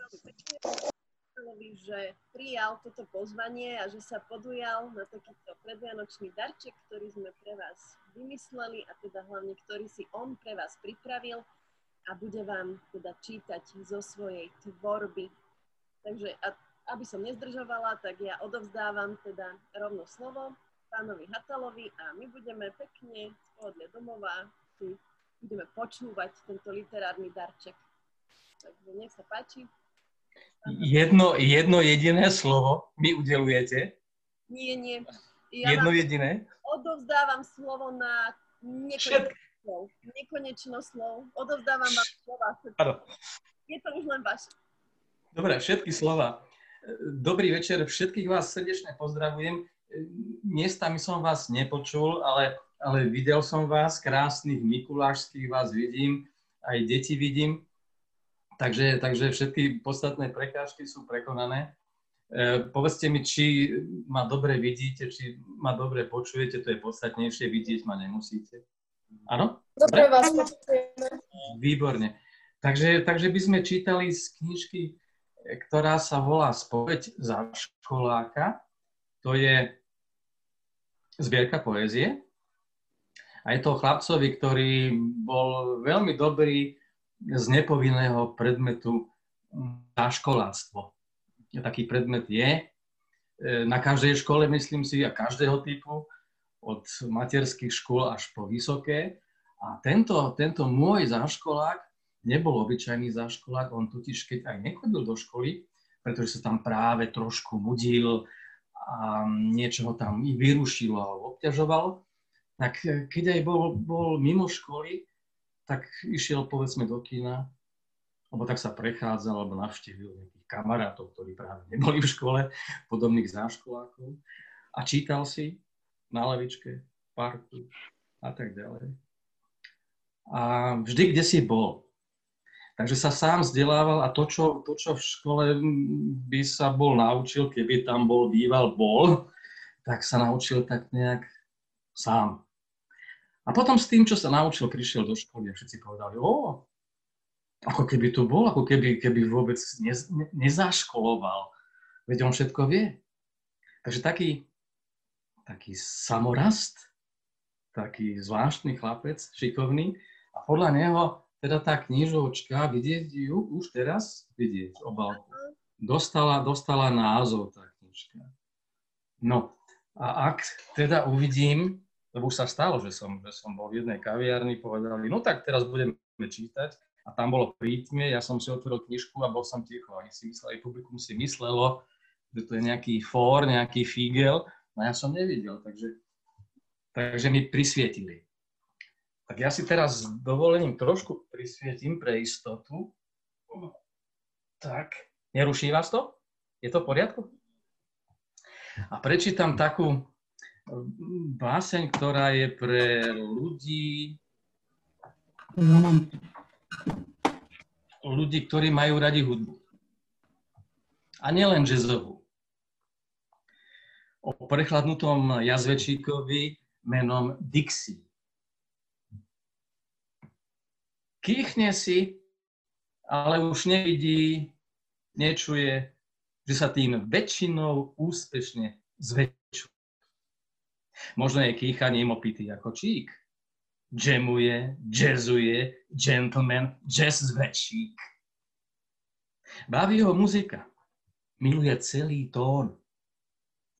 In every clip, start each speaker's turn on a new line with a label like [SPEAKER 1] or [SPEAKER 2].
[SPEAKER 1] veľmi pekne, že prijal toto pozvanie a že sa podujal na takýto predvianočný darček, ktorý sme pre vás vymysleli a teda hlavne, ktorý si on pre vás pripravil a bude vám teda čítať zo svojej tvorby. Takže a, aby som nezdržovala, tak ja odovzdávam teda rovno slovo pánovi Hatalovi a my budeme pekne z pohodlia domova si budeme počúvať tento literárny darček. Takže nech sa páči.
[SPEAKER 2] Jedno, jedno jediné slovo mi udelujete?
[SPEAKER 1] Nie, nie.
[SPEAKER 2] Ja jedno jediné?
[SPEAKER 1] Odovzdávam slovo na nekonečno slov. Nekonečno slov. Odovzdávam vám slova. Je to už len vaše.
[SPEAKER 2] Dobre, všetky slova. Dobrý večer, všetkých vás srdečne pozdravujem. Miestami som vás nepočul, ale ale videl som vás, krásnych Mikulášských vás vidím, aj deti vidím, takže, takže všetky podstatné prekážky sú prekonané. E, povedzte mi, či ma dobre vidíte, či ma dobre počujete, to je podstatnejšie, vidieť ma nemusíte. Áno?
[SPEAKER 1] Dobre vás počujeme.
[SPEAKER 2] Výborne. Takže, takže by sme čítali z knižky, ktorá sa volá Spoveď za školáka. To je zbierka poézie. A je to chlapcovi, ktorý bol veľmi dobrý z nepovinného predmetu na školáctvo. Taký predmet je e, na každej škole, myslím si, a každého typu, od materských škôl až po vysoké. A tento, tento môj záškolák nebol obyčajný záškolák, on totiž keď aj nechodil do školy, pretože sa tam práve trošku mudil a niečo ho tam i vyrušilo a obťažovalo, tak keď aj bol, bol mimo školy, tak išiel povedzme do kina, alebo tak sa prechádzal, alebo navštívil nejakých kamarátov, ktorí práve neboli v škole, podobných záškolákov a čítal si na lavičke, parku a tak ďalej. A vždy, kde si bol. Takže sa sám vzdelával a to čo, to, čo v škole by sa bol naučil, keby tam bol býval bol, tak sa naučil tak nejak sám. A potom s tým, čo sa naučil, prišiel do školy a všetci povedali, o, ako keby tu bol, ako keby, keby vôbec ne, ne, nezaškoloval. Veď on všetko vie. Takže taký, taký samorast, taký zvláštny chlapec, šikovný. A podľa neho teda tá knižočka, vidieť ju už teraz, vidieť obálku, dostala, dostala názov tá knižka. No a ak teda uvidím, lebo už sa stalo, že som, že som bol v jednej kaviarni, povedali, no tak teraz budeme čítať a tam bolo prítmie, ja som si otvoril knižku a bol som ticho. Oni si mysleli, publikum si myslelo, že to je nejaký fór, nejaký fígel, no ja som nevidel, takže, takže mi prisvietili. Tak ja si teraz s dovolením trošku prisvietím pre istotu. Tak, neruší vás to? Je to v poriadku? A prečítam takú, báseň, ktorá je pre ľudí, ľudí, ktorí majú radi hudbu. A nielen jazzovú. O prechladnutom jazvečíkovi menom Dixie. Kýchne si, ale už nevidí, nečuje, že sa tým väčšinou úspešne zväčšuje. Možno je kýchaním opitý ako čík. Džemuje, jazzuje, gentleman, jazz zvečík. Baví ho muzika. Miluje celý tón.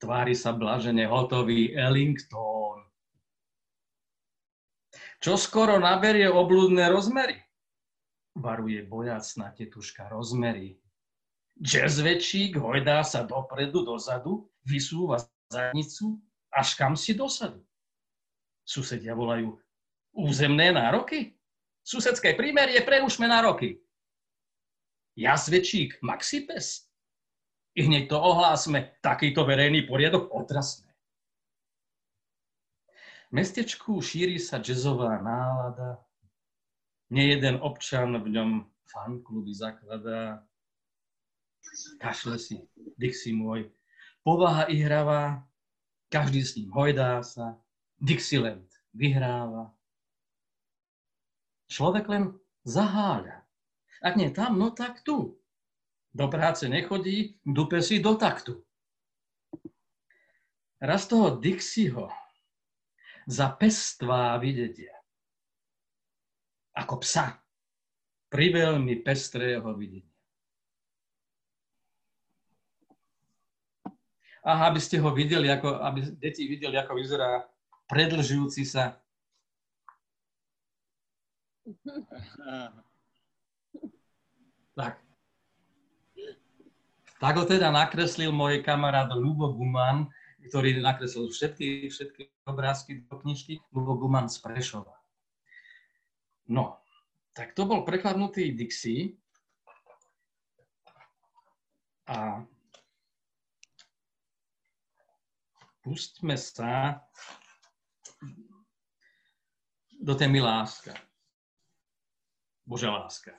[SPEAKER 2] Tvári sa blažene hotový Ellington. Čo skoro naberie oblúdne rozmery? Varuje bojacná tetuška rozmery. Jazzvečík hojdá sa dopredu, dozadu, vysúva zadnicu až kam si dosadu. Susedia volajú, územné nároky? Susedské prímerie prerušme nároky. Jazvečík, Maxipes? I hneď to ohlásme, takýto verejný poriadok otrasné. V mestečku šíri sa jazzová nálada, nejeden občan v ňom fankluby zakladá. Kašle si, Dixie môj, povaha ihravá, každý s ním hojdá sa, Dixieland vyhráva. Človek len zaháľa. Ak nie tam, no tak tu. do práce nechodí, dupe si do taktu. Raz toho Dixieho za pestvá videtia. Ako psa pri veľmi pestrého videnia. Aha, aby ste ho videli, ako, aby deti videli, ako vyzerá predlžujúci sa. Tak. Tak ho teda nakreslil môj kamarát Lubo Guman, ktorý nakreslil všetky, všetky obrázky do knižky, Lubo Guman z Prešova. No, tak to bol prekladnutý Dixie. A pustme sa do témy láska. Božia láska.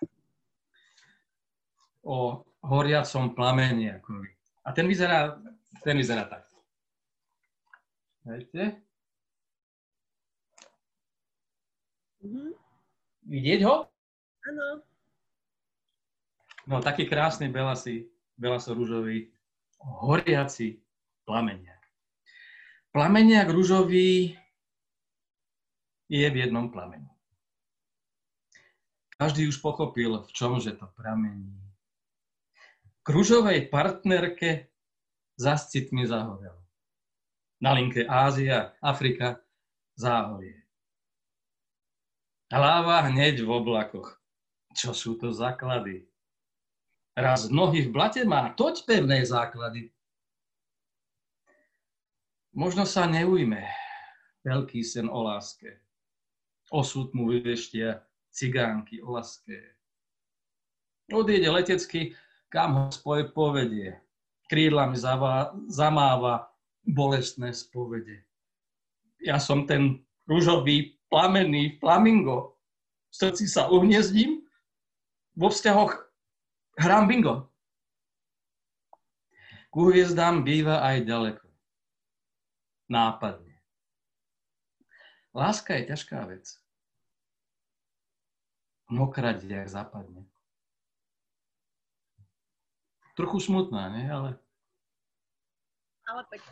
[SPEAKER 2] O horiacom plamení. A ten vyzerá, ten vyzerá takto. Vidíte? Mm-hmm. Vidieť ho?
[SPEAKER 1] Áno.
[SPEAKER 2] No, taký krásny belasý, belaso-rúžový, horiaci plameniak. Plameniak rúžový je v jednom plameni. Každý už pochopil, v čomže to pramení. K rúžovej partnerke zas citmi zahorel. Na linke Ázia, Afrika, záhorie. Hlava hneď v oblakoch. Čo sú to základy? Raz nohy v blate má, toť pevné základy. Možno sa neujme veľký sen o láske. Osud mu vyveštia cigánky o laské. Odjede letecky, kam ho spoj povedie. Krídlami zavá, zamáva bolestné spovede. Ja som ten rúžový, plamený flamingo. V srdci sa uhniezdím, vo vzťahoch hrám bingo. Ku hviezdám býva aj ďaleko. Nápadne. Láska je ťažká vec jak zapadne. Trochu smutná, nie? Ale...
[SPEAKER 1] Ale tak.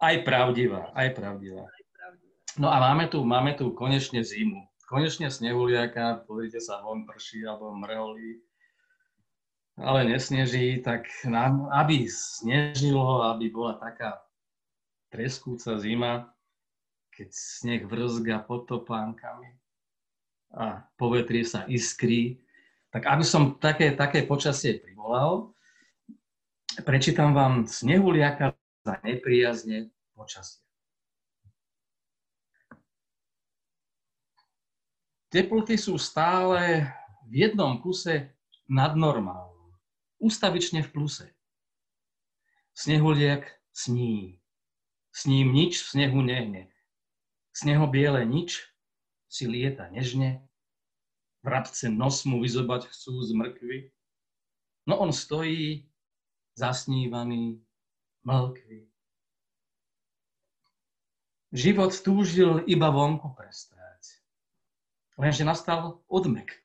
[SPEAKER 2] Aj pravdivá, aj pravdivá. No a máme tu, máme tu konečne zimu. Konečne snehuliaka, pozrite sa, von prší alebo mrholí, ale nesneží, tak nám, aby snežilo, aby bola taká treskúca zima, keď sneh vrzga pod topánkami, a povetrie sa iskry. Tak aby som také, také počasie privolal, prečítam vám Snehuliaka za nepriazne počasie. Teploty sú stále v jednom kuse nad normálom, ustavične v pluse. Snehuliak sní. S ním nič v snehu nehne. Sneho biele nič si lieta nežne, vrabce nos mu vyzobať chcú z mrkvy. No on stojí, zasnívaný, mlkvý. Život túžil iba vonku prestať. Lenže nastal odmek.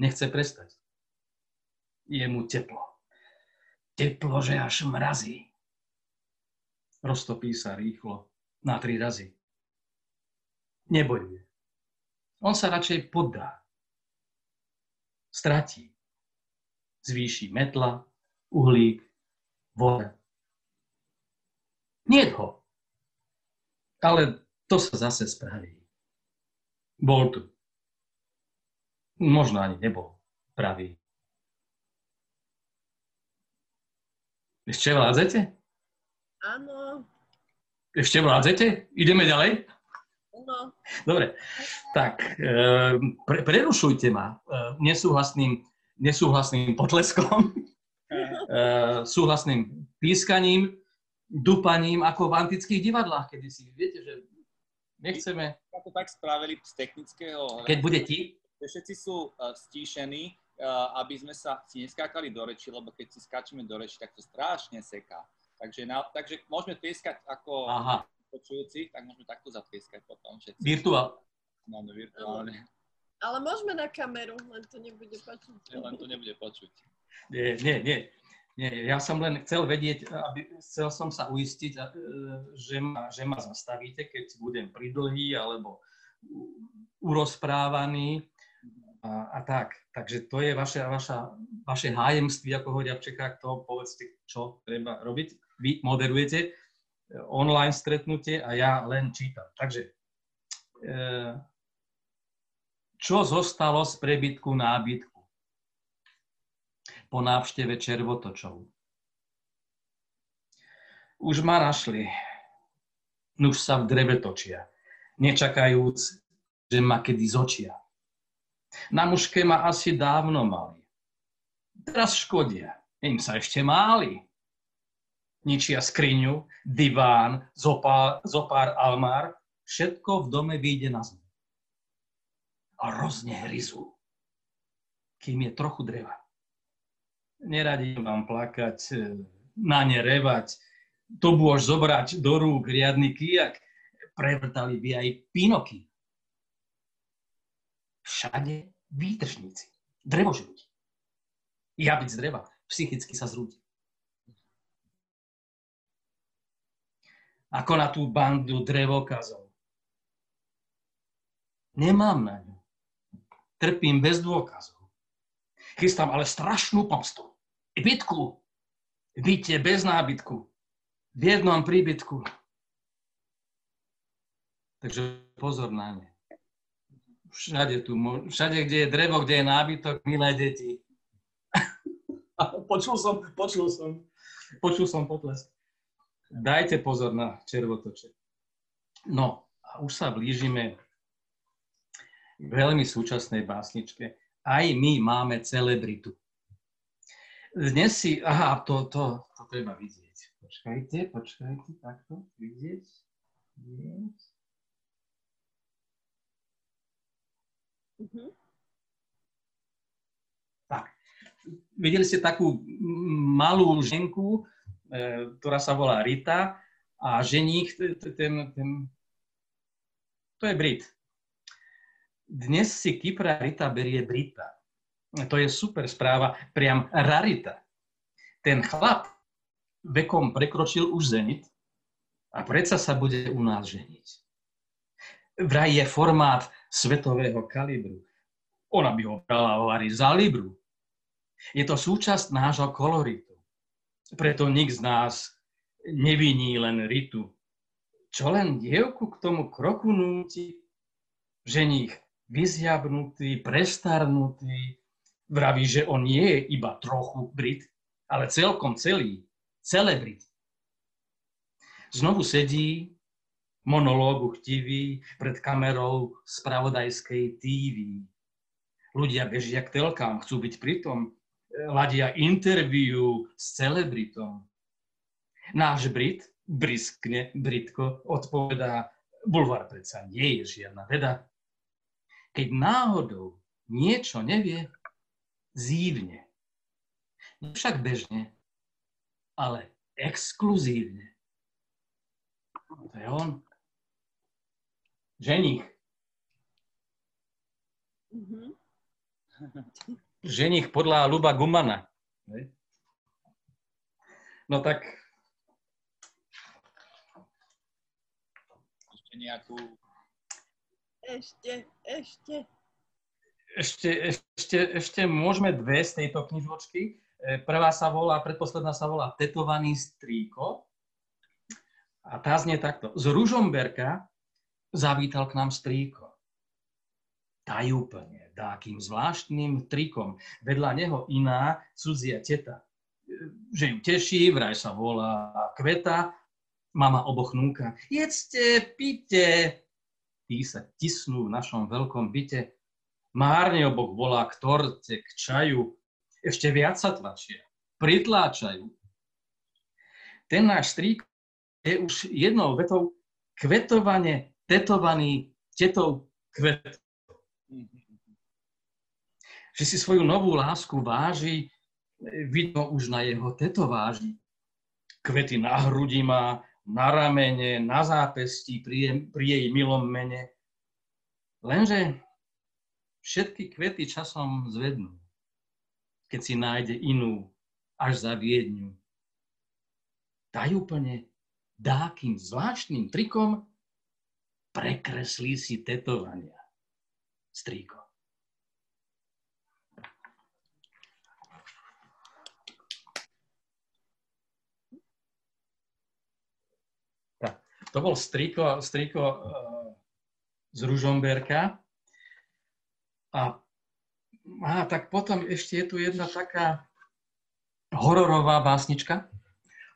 [SPEAKER 2] Nechce prestať. Je mu teplo. Teplo, že až mrazí. Roztopí sa rýchlo na tri razy. Nebojuje. On sa radšej poddá. Stratí. Zvýši metla, uhlík, voda. Nie ho. Ale to sa zase spraví. Bol tu. Možno ani nebol pravý. Ešte vládzete?
[SPEAKER 1] Áno.
[SPEAKER 2] Ešte vládzete? Ideme ďalej?
[SPEAKER 1] No.
[SPEAKER 2] Dobre, tak ehm, pre, prerušujte ma ehm, nesúhlasným, nesúhlasným potleskom, ehm, súhlasným pískaním, dupaním, ako v antických divadlách kedysi. Viete, že nechceme...
[SPEAKER 3] To tak spravili z technického...
[SPEAKER 2] Keď bude ti?
[SPEAKER 3] Všetci sú stíšení, aby sme sa si neskákali do reči, lebo keď si skáčeme do reči, tak to strašne seká. Takže, na, takže môžeme pieskať ako... Aha počujúcich, tak môžeme takto zatlieskať potom všetci.
[SPEAKER 2] Virtuál.
[SPEAKER 3] No, no virtuálne.
[SPEAKER 1] Ale môžeme na kameru, len to nebude počuť.
[SPEAKER 3] Len to nebude počuť.
[SPEAKER 2] Nie, nie, nie. nie. Ja som len chcel vedieť, aby, chcel som sa uistiť, e, že ma, že ma zastavíte, keď budem pridlhý alebo urozprávaný a, a tak. Takže to je vaše, vaša, vaše hájemství, ako hovoria v Čechách, to povedzte, čo treba robiť. Vy moderujete e, online stretnutie a ja len čítam. Takže e, čo zostalo z prebytku nábytku po návšteve červotočov. Už ma našli, nuž sa v dreve točia, nečakajúc, že ma kedy zočia. Na mužke ma asi dávno mali. Teraz škodia, im sa ešte máli. Ničia skriňu, diván, zopár, zopár almár, všetko v dome vyjde na zem a roznehryzú, kým je trochu dreva. Neradím vám plakať, e, na ne revať, to bôž zobrať do rúk riadny kijak, prevrtali by aj pinoky. Všade výtržníci, drevožrúti. Ja byť z dreva, psychicky sa zrúti. Ako na tú bandu drevokazov. Nemám na ňu trpím bez dôkazov. Chystám ale strašnú pomstu. Bitku. Bytie bez nábytku. V jednom príbytku. Takže pozor na ne. Všade tu, všade, kde je drevo, kde je nábytok, milé deti. počul som, počul som, počul som potlesk. Dajte pozor na červotoče. No, a už sa blížime veľmi súčasnej básničke. Aj my máme celebritu. Dnes si, aha, to, to, to treba vidieť. Počkajte, počkajte, takto, vidieť. vidieť. Mm-hmm. Tak, videli ste takú malú ženku, ktorá sa volá Rita a ženích, ten, ten, to je Brit. Dnes si Kypra Rita berie Brita. To je super správa, priam rarita. Ten chlap vekom prekročil už zenit a predsa sa bude u nás ženiť. Vraj je formát svetového kalibru. Ona by ho brala hovary za libru. Je to súčasť nášho koloritu. Preto nik z nás neviní len ritu. Čo len dievku k tomu kroku núti, ženích vyzjabnutý, prestarnutý, vraví, že on nie je iba trochu Brit, ale celkom celý, celebrit. Znovu sedí, monológu chtivý, pred kamerou spravodajskej TV. Ľudia bežia k telkám, chcú byť pritom, ladia interviu s celebritom. Náš Brit briskne, Britko, odpovedá, bulvár predsa nie je žiadna veda, keď náhodou niečo nevie, zívne. Však bežne, ale exkluzívne. To je on. Ženich. Mm-hmm. Ženich podľa Luba Gumana. No tak...
[SPEAKER 3] Ešte nejakú
[SPEAKER 1] ešte, ešte.
[SPEAKER 2] Ešte, ešte, ešte môžeme dve z tejto knižočky. E, prvá sa volá, predposledná sa volá Tetovaný strýko. A tá znie takto. Z Ružomberka zavítal k nám strýko. Tajúplne, takým zvláštnym trikom. Vedľa neho iná cudzia teta. Že ju teší, vraj sa volá Kveta, mama oboch núka. Jedzte, pite, tí sa tisnú v našom veľkom byte. Márne obok volá k torte, k čaju, ešte viac sa tlačia, pritláčajú. Ten náš strík je už jednou vetou kvetovane tetovaný tetou kvetov. Že si svoju novú lásku váži, vidno už na jeho tetováži. Kvety na hrudi má, na ramene, na zápesti pri, pri jej milom mene. Lenže všetky kvety časom zvednú, keď si nájde inú až za Viedňu. Tajúplne dákým zvláštnym trikom prekreslí si tetovania. Strýko. To bol striko, striko uh, z Ružomberka. A, a tak potom ešte je tu jedna taká hororová básnička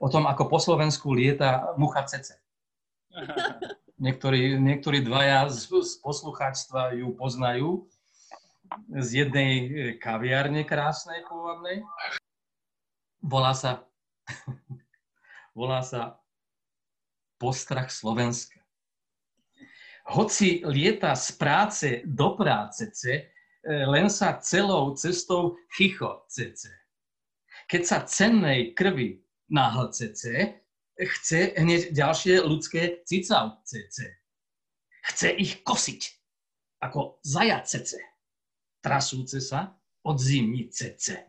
[SPEAKER 2] o tom, ako po Slovensku lieta mucha cece. Niektorí, niektorí dvaja z, z poslucháčstva ju poznajú z jednej kaviárne krásnej, pôvodnej. Volá sa, volá sa Postrach Slovenska. Hoci lieta z práce do práce, len sa celou cestou chicho cece. Keď sa cennej krvi náhlcece, chce hneď ďalšie ľudské cicavcece. Chce ich kosiť ako zajacece, trasúce sa od zimnicece.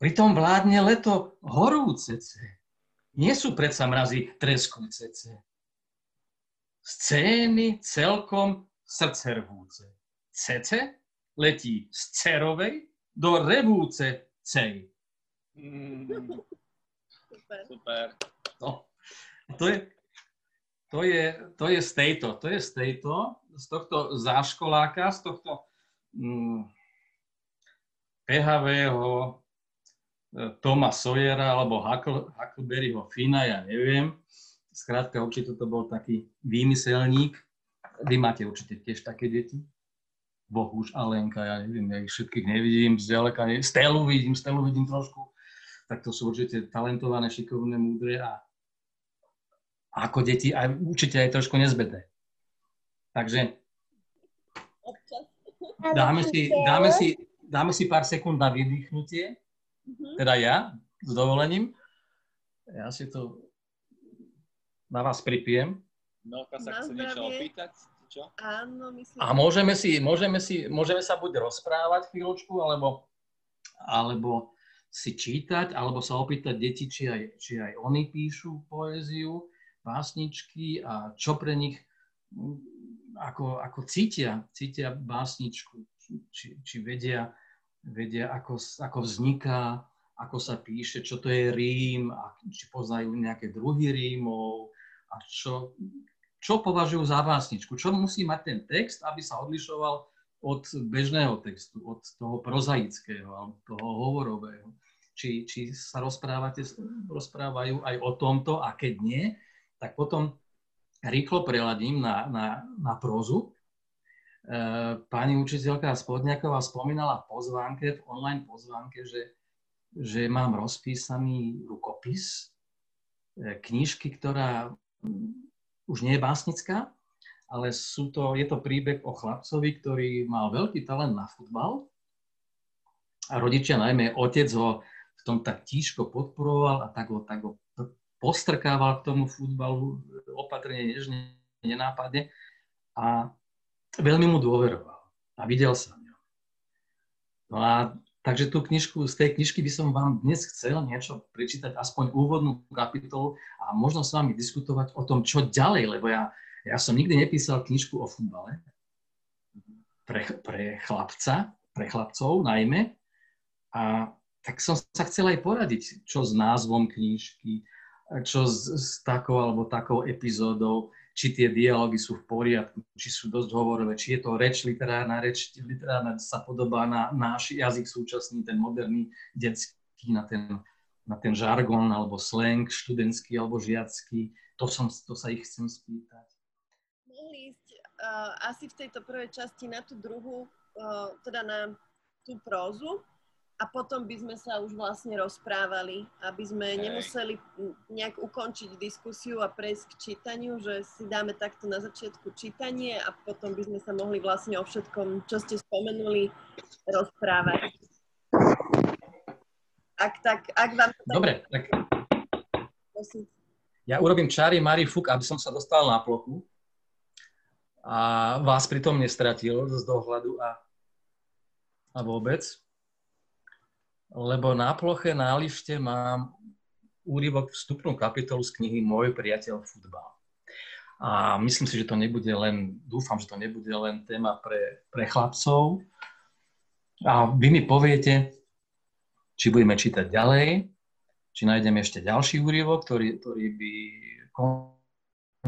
[SPEAKER 2] Pritom vládne leto horúcece. Nie sú predsa mrazy treskúcece. Scény celkom srdcervúce. Cece letí z cerovej do revúce cej.
[SPEAKER 3] Mm. Super. Super.
[SPEAKER 2] No, to je, to je, to je z tejto, to je z tejto, z tohto záškoláka, z tohto mm, PHV-ho e, Toma Sawyera alebo Huckle, Huckleberryho Fina, ja neviem. Skrátka, určite to bol taký výmyselník. Vy máte určite tiež také deti. Bohuž, Alenka, ja neviem, ja ich všetkých nevidím, zďaleka, Stelu vidím, Stelu vidím trošku tak to sú určite talentované, šikovné, múdre a ako deti aj určite aj trošku nezbedné. Takže dáme si, dáme si, dáme si pár sekúnd na vydýchnutie, mhm. teda ja, s dovolením. Ja si to na vás pripijem.
[SPEAKER 3] No, sa chce niečo opýtať? Čo?
[SPEAKER 1] Áno, myslím.
[SPEAKER 2] A môžeme si, môžeme si, môžeme sa buď rozprávať chvíľočku, alebo, alebo si čítať alebo sa opýtať deti, či aj, či aj oni píšu poéziu, básničky a čo pre nich, ako, ako cítia, cítia básničku, či, či vedia, vedia ako, ako vzniká, ako sa píše, čo to je rím, a či poznajú nejaké druhy rímov a čo, čo považujú za básničku, čo musí mať ten text, aby sa odlišoval od bežného textu, od toho prozaického alebo toho hovorového. Či, či sa rozprávate, rozprávajú aj o tomto a keď nie, tak potom rýchlo preladím na, na, na prózu. E, pani učiteľka Spodňaková spomínala v pozvánke, v online pozvánke, že, že mám rozpísaný rukopis e, knižky, ktorá už nie je básnická, ale sú to, je to príbeh o chlapcovi, ktorý mal veľký talent na futbal a rodičia, najmä otec ho v tom tak tížko podporoval a tak ho, tak ho postrkával k tomu futbalu opatrne, nežne, nenápadne a veľmi mu dôveroval a videl sa v ňom. No a takže tú knižku, z tej knižky by som vám dnes chcel niečo prečítať, aspoň úvodnú kapitolu a možno s vami diskutovať o tom, čo ďalej, lebo ja ja som nikdy nepísal knižku o futbale pre, pre chlapca, pre chlapcov najmä. A tak som sa chcel aj poradiť, čo s názvom knižky, čo s, s takou alebo takou epizódou, či tie dialógy sú v poriadku, či sú dosť hovorové, či je to reč, literárna reč, literárna sa podobá na náš jazyk súčasný, ten moderný, detský, na ten, na ten žargon alebo slang študentský alebo žiacký. To, som, to sa ich chcem spýtať
[SPEAKER 1] uh, asi v tejto prvej časti na tú druhú, uh, teda na tú prózu a potom by sme sa už vlastne rozprávali, aby sme nemuseli nejak ukončiť diskusiu a prejsť k čítaniu, že si dáme takto na začiatku čítanie a potom by sme sa mohli vlastne o všetkom, čo ste spomenuli, rozprávať. Ak, tak, ak vám to.
[SPEAKER 2] Dobre, tak ja urobím čári Mari Fuk, aby som sa dostal na plochu. A vás pritom nestratil z dohľadu a, a vôbec. Lebo na ploche na lište mám úryvok vstupnú kapitolu z knihy Môj priateľ futbal. A myslím si, že to nebude len, dúfam, že to nebude len téma pre, pre chlapcov. A vy mi poviete, či budeme čítať ďalej, či nájdeme ešte ďalší úryvok, ktorý, ktorý by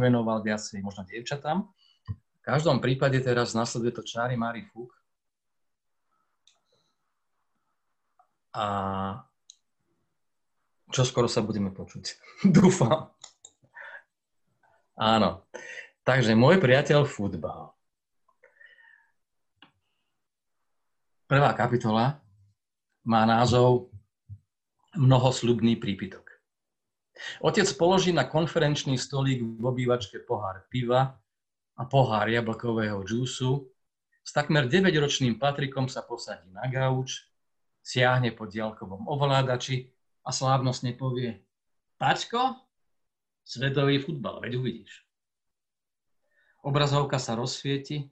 [SPEAKER 2] venoval viacej možno dievčatám. V každom prípade teraz nasleduje to Čári Mári Fuk. A čo skoro sa budeme počuť. Dúfam. Áno. Takže môj priateľ futbal. Prvá kapitola má názov Mnohoslubný prípitok. Otec položí na konferenčný stolík v obývačke pohár piva a pohár jablkového džúsu. S takmer 9-ročným Patrikom sa posadí na gauč, siahne po diaľkovom ovládači a slávnostne povie Pačko, svetový futbal, veď uvidíš. Obrazovka sa rozsvieti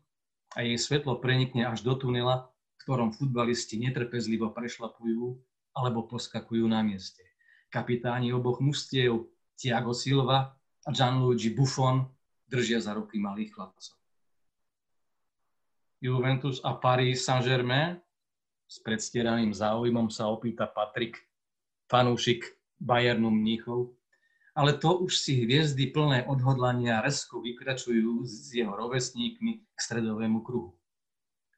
[SPEAKER 2] a jej svetlo prenikne až do tunela, v ktorom futbalisti netrpezlivo prešlapujú alebo poskakujú na mieste. Kapitáni oboch mustiev, Tiago Silva a Gianluigi Buffon, držia za ruky malých chlapcov. Juventus a Paris Saint-Germain s predstieraným záujmom sa opýta Patrik, fanúšik Bayernu Mníchov, ale to už si hviezdy plné odhodlania rezko vykračujú s jeho rovesníkmi k stredovému kruhu.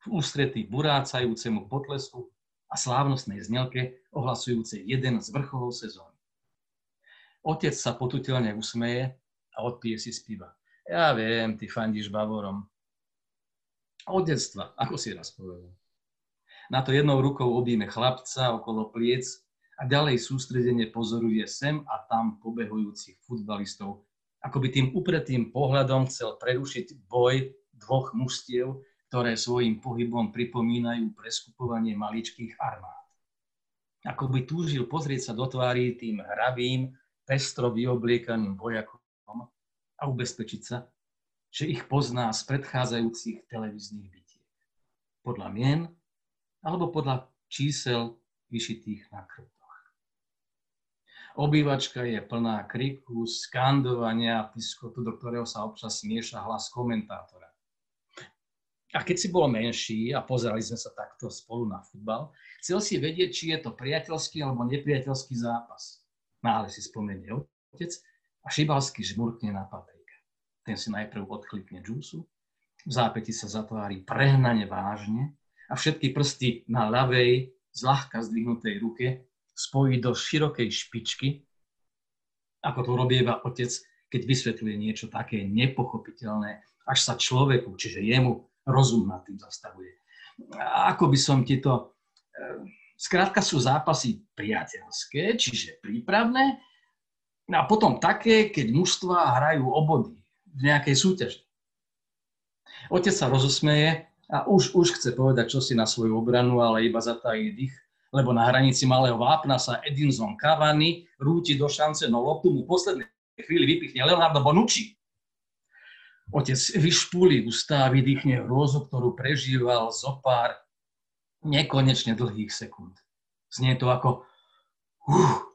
[SPEAKER 2] V ústretí burácajúcemu potlesku a slávnostnej znelke ohlasujúcej jeden z vrcholov sezóny. Otec sa potutelne usmeje a odpije si z piva. Ja viem, ty fandíš Bavorom. Od detstva, ako si raz povedal. Na to jednou rukou objíme chlapca okolo pliec a ďalej sústredenie pozoruje sem a tam pobehujúcich futbalistov, ako by tým upretým pohľadom chcel prerušiť boj dvoch mužstiev, ktoré svojim pohybom pripomínajú preskupovanie maličkých armád. Ako by túžil pozrieť sa do tvári tým hravým, pestro vyobliekaným vojakom a ubezpečiť sa, že ich pozná z predchádzajúcich televíznych bytiek. Podľa mien alebo podľa čísel vyšitých na krtoch. Obývačka je plná kriku, skandovania a piskotu, do ktorého sa občas smieša hlas komentátora. A keď si bol menší a pozerali sme sa takto spolu na futbal, chcel si vedieť, či je to priateľský alebo nepriateľský zápas. Náhle si spomenie otec a šibalsky žmurkne na Patrika. Ten si najprv odklikne džúsu, v zápäti sa zatvári prehnane vážne a všetky prsty na ľavej, zľahka zdvihnutej ruke spojí do širokej špičky, ako to robieva otec, keď vysvetľuje niečo také nepochopiteľné, až sa človeku, čiže jemu, rozum nad tým zastavuje. Ako by som ti to... Skrátka sú zápasy priateľské, čiže prípravné, a potom také, keď mužstva hrajú obody v nejakej súťaži. Otec sa rozosmeje a už, už chce povedať čo si na svoju obranu, ale iba zatají dých lebo na hranici malého vápna sa Edinson Cavani rúti do šance, no loptu mu poslednej chvíli vypichne Leonardo Bonucci. Otec vyšpúli ústa a vydýchne hrôzu, ktorú prežíval zo pár nekonečne dlhých sekúnd. Znie to ako uh.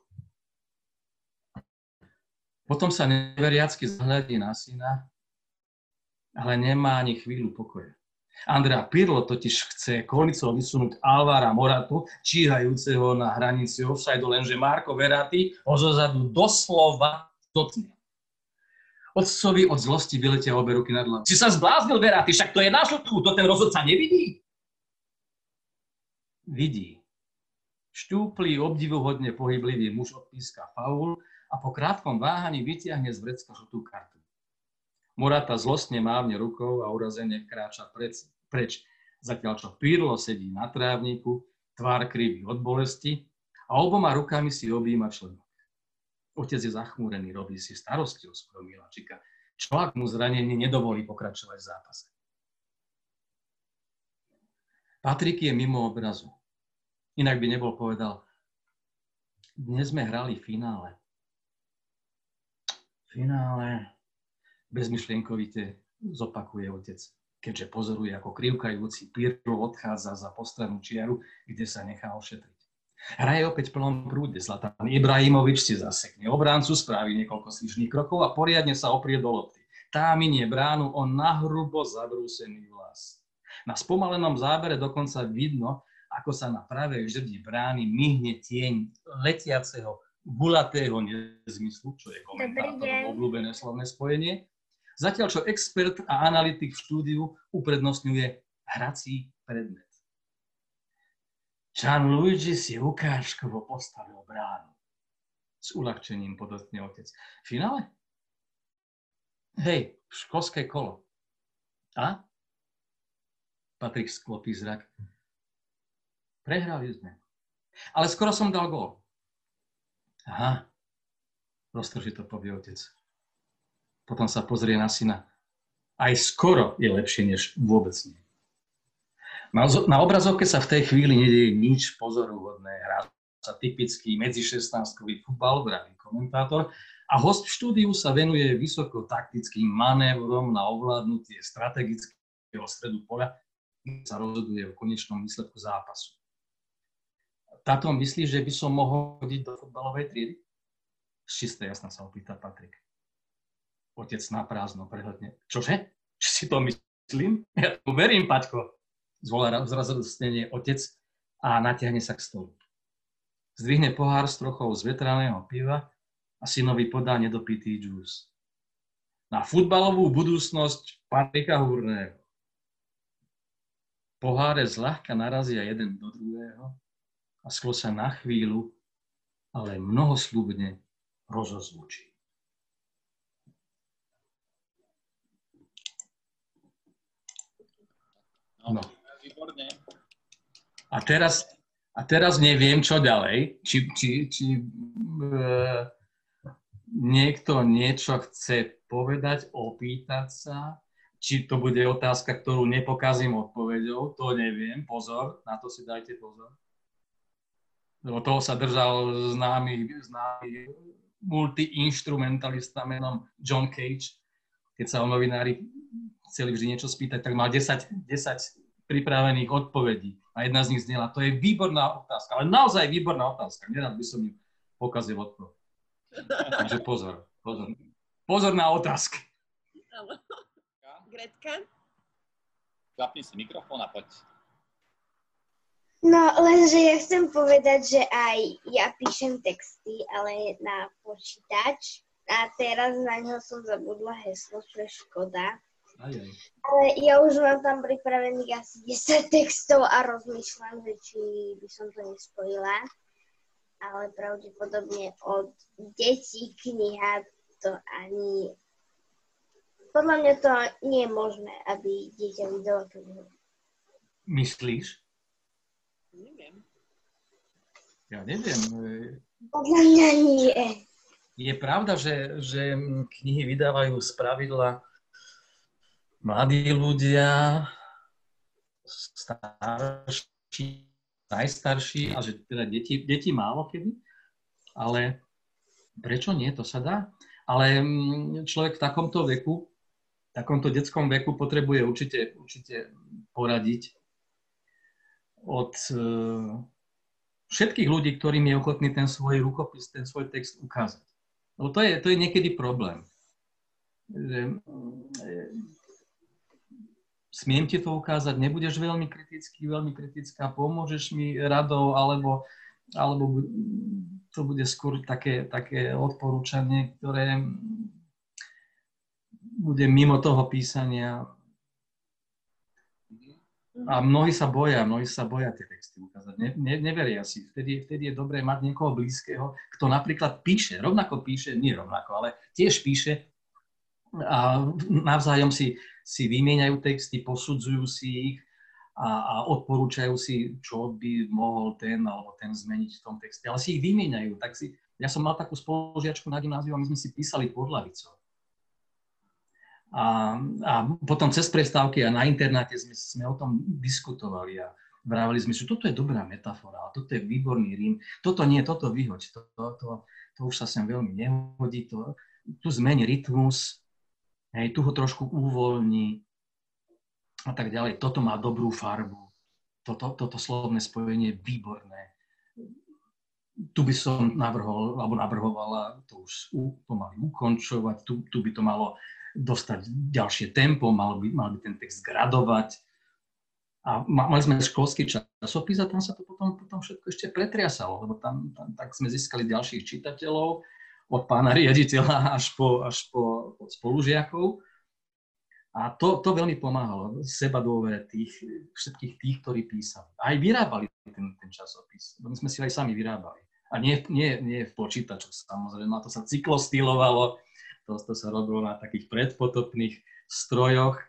[SPEAKER 2] Potom sa neveriacky zhľadí na syna, ale nemá ani chvíľu pokoja. Andrea Pirlo totiž chce konicou vysunúť Alvara Moratu, číhajúceho na hranici offside, lenže Marko Verati ho zozadu doslova dotkne. Otcovi od zlosti vyletia obe ruky nad hlavu. Si sa zbláznil, Verati, však to je na žltú, to ten rozhodca nevidí? Vidí. Štúplý, obdivuhodne pohyblivý muž odpíska faul a po krátkom váhaní vytiahne z vrecka žltú kartu. Morata zlostne mávne rukou a urazene kráča preč, preč. Zatiaľ čo Pirlo sedí na trávniku, tvár krivý od bolesti a oboma rukami si objíma členok. Otec je zachmúrený, robí si starosti o svojho miláčika. Čo ak mu zranenie nedovolí pokračovať v zápase? Patrik je mimo obrazu. Inak by nebol povedal, dnes sme hrali finále. Finále, bezmyšlienkovite zopakuje otec, keďže pozoruje, ako krivkajúci Pirlo odchádza za postranú čiaru, kde sa nechá ošetriť. Hraje opäť v plnom prúde. Zlatan Ibrahimovič si zasekne obráncu, spraví niekoľko svižných krokov a poriadne sa oprie do lopty. Tá minie bránu on nahrubo zabrúsený vlas. Na spomalenom zábere dokonca vidno, ako sa na pravej žrdi brány myhne tieň letiaceho gulatého nezmyslu, čo je komentátor obľúbené slovné spojenie, zatiaľ čo expert a analytik v štúdiu uprednostňuje hrací predmet. Luigi si ukážkovo postavil bránu. S uľahčením podotkne otec. V finále? Hej, školské kolo. A? Patrik sklopí zrak. Prehrali sme. Ale skoro som dal gól. Aha, to povie otec. Potom sa pozrie na syna. Aj skoro je lepšie, než vôbec nie. Na obrazovke sa v tej chvíli nedieje nič pozoruhodné. Hrá sa typický medzi 16 futbal, vraví komentátor, a host v štúdiu sa venuje vysoko taktickým manévrom na ovládnutie strategického stredu poľa, sa rozhoduje o konečnom výsledku zápasu. Táto myslí, že by som mohol chodiť do futbalovej triedy? Z čisté jasna sa opýta Patrik. Otec na prázdno prehľadne. Čože? Či si to myslím? Ja to verím, Paťko. Zvolá zrazostnenie otec a natiahne sa k stolu. Zdvihne pohár s trochou z piva a synovi podá nedopitý džús. Na futbalovú budúcnosť Patrika Hurného. Poháre zľahka narazia jeden do druhého a sklo sa na chvíľu, ale mnohoslúbne rozozvučí. No. A teraz, a teraz neviem, čo ďalej. Či, či, či e, niekto niečo chce povedať, opýtať sa, či to bude otázka, ktorú nepokazím odpovedou, to neviem. Pozor, na to si dajte pozor lebo toho sa držal známy, známy multiinstrumentalista menom John Cage. Keď sa o novinári chceli vždy niečo spýtať, tak mal 10, 10 pripravených odpovedí. A jedna z nich znela, to je výborná otázka, ale naozaj výborná otázka. Nerad by som ju pokazil odpoveď. Takže pozor, pozor. Pozor na otázky.
[SPEAKER 1] Gretka?
[SPEAKER 3] Zapni si mikrofón a poď.
[SPEAKER 4] No, lenže ja chcem povedať, že aj ja píšem texty, ale na počítač. A teraz na ňo som zabudla heslo, čo je škoda.
[SPEAKER 2] Aj, aj.
[SPEAKER 4] Ale ja už mám tam pripravených asi 10 textov a rozmýšľam, že či by som to nespojila. Ale pravdepodobne od detí kniha to ani... Podľa mňa to nie je možné, aby dieťa videlo knihu.
[SPEAKER 2] Myslíš?
[SPEAKER 1] Neviem.
[SPEAKER 2] Ja neviem.
[SPEAKER 4] Podľa mňa nie.
[SPEAKER 2] Je pravda, že, že knihy vydávajú z pravidla mladí ľudia, starší, najstarší a že teda deti, deti málo kedy, ale prečo nie, to sa dá. Ale mm, človek v takomto veku, v takomto detskom veku potrebuje určite, určite poradiť od e, všetkých ľudí, ktorým je ochotný ten svoj rukopis, ten svoj text ukázať. Lebo to je, to je niekedy problém. Že, e, smiem ti to ukázať, nebudeš veľmi kritický, veľmi kritická, pomôžeš mi radou, alebo, alebo to bude skôr také, také odporúčanie, ktoré bude mimo toho písania a mnohí sa boja, mnohí sa boja tie texty ukázať. Ne, ne, neveria si. Vtedy, vtedy je dobré mať niekoho blízkeho, kto napríklad píše, rovnako píše, nie rovnako, ale tiež píše a navzájom si, si vymieňajú texty, posudzujú si ich a, a odporúčajú si, čo by mohol ten alebo ten zmeniť v tom texte. Ale si ich vymieňajú. Tak si, ja som mal takú spolužiačku na gymnáziu a my sme si písali pod lavicou. A, a potom cez prestávky a na internáte sme, sme o tom diskutovali a vravali sme, že toto je dobrá metafora, toto je výborný rím, toto nie, toto vyhoď, to, to, to, to už sa sem veľmi nehodí, to, tu zmeni rytmus, hej, tu ho trošku uvoľní a tak ďalej. Toto má dobrú farbu. Toto, toto slovné spojenie je výborné. Tu by som navrhol, alebo navrhovala, to už pomaly ukončovať, tu, tu by to malo dostať ďalšie tempo, mal by, mal by ten text gradovať. A mali sme školský časopis a tam sa to potom, potom všetko ešte pretriasalo, lebo tam, tam tak sme získali ďalších čitateľov, od pána riaditeľa až po, až po spolužiakov. A to, to veľmi pomáhalo, seba dôvere tých, všetkých tých, ktorí písali. Aj vyrábali ten, ten časopis. My sme si aj sami vyrábali. A nie, nie, nie v počítačoch samozrejme, a to sa cyklostylovalo, to, to sa robilo na takých predpotopných strojoch,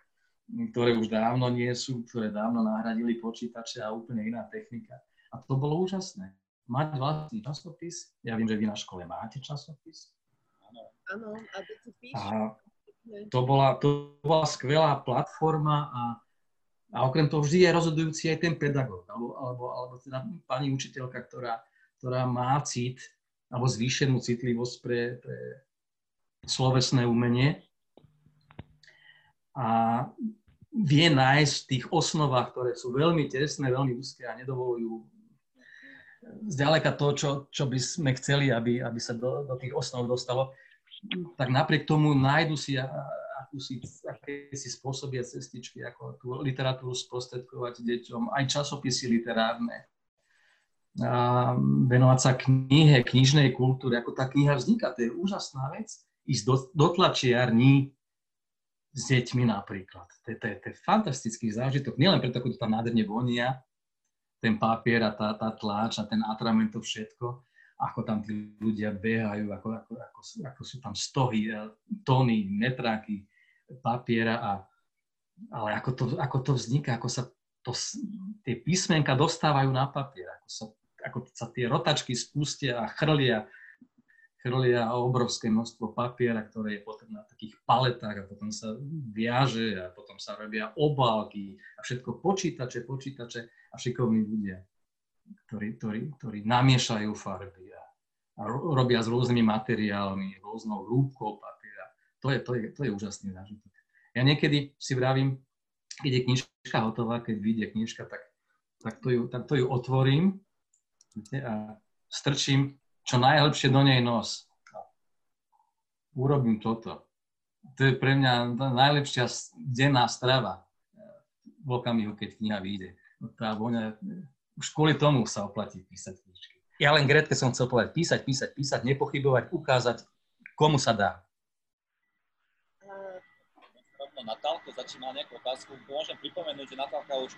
[SPEAKER 2] ktoré už dávno nie sú, ktoré dávno nahradili počítače a úplne iná technika. A to bolo úžasné mať vlastný časopis. Ja viem, že vy na škole máte časopis.
[SPEAKER 1] Áno, a píšu.
[SPEAKER 2] A to bola, to bola skvelá platforma a, a okrem toho vždy je rozhodujúci aj ten pedagóg, alebo, alebo, alebo teda pani učiteľka, ktorá, ktorá má cit, alebo zvýšenú citlivosť pre, pre slovesné umenie a vie nájsť v tých osnovách, ktoré sú veľmi tesné, veľmi úzke a nedovolujú zďaleka to, čo, čo by sme chceli, aby, aby sa do, do tých osnov dostalo, tak napriek tomu nájdu si akúsi, akési spôsoby a cestičky, ako tú literatúru sprostredkovať deťom, aj časopisy literárne. A venovať sa knihe, knižnej kultúre, ako tá kniha vzniká, to je úžasná vec. Ísť do, do tlačiarní s deťmi napríklad. To je, to, je, to je fantastický zážitok, nielen preto, ako to tam nádherne vonia, ten papier a tá, tá tláč a ten atrament, to všetko, ako tam tí ľudia behajú, ako, ako, ako, ako sú tam stohy, e, tóny, metráky papiera, a, ale ako to, ako to vzniká, ako sa to, tie písmenka dostávajú na papier, ako sa, ako sa tie rotačky spustia a chrlia chrlia obrovské množstvo papiera, ktoré je potrebné na takých paletách a potom sa viaže a potom sa robia obálky a všetko počítače, počítače a šikovní ľudia, ktorí, ktorí, ktorí namiešajú farby a, robia s rôznymi materiálmi, rôznou rúbkou papiera. To je, to je, to je úžasný zážitok. Ja niekedy si vravím, keď je knižka hotová, keď vyjde knižka, tak, tak, to, ju, tak to ju otvorím a strčím čo najlepšie do nej nos. Urobím toto. To je pre mňa najlepšia denná strava v okamihu, keď kniha vyjde. Tá voňa, už kvôli tomu sa oplatí písať knižky. Ja len Gretke som chcel povedať, písať, písať, písať, nepochybovať, ukázať, komu sa dá.
[SPEAKER 3] Natálka začína nejakú otázku. Môžem pripomenúť, že Natálka už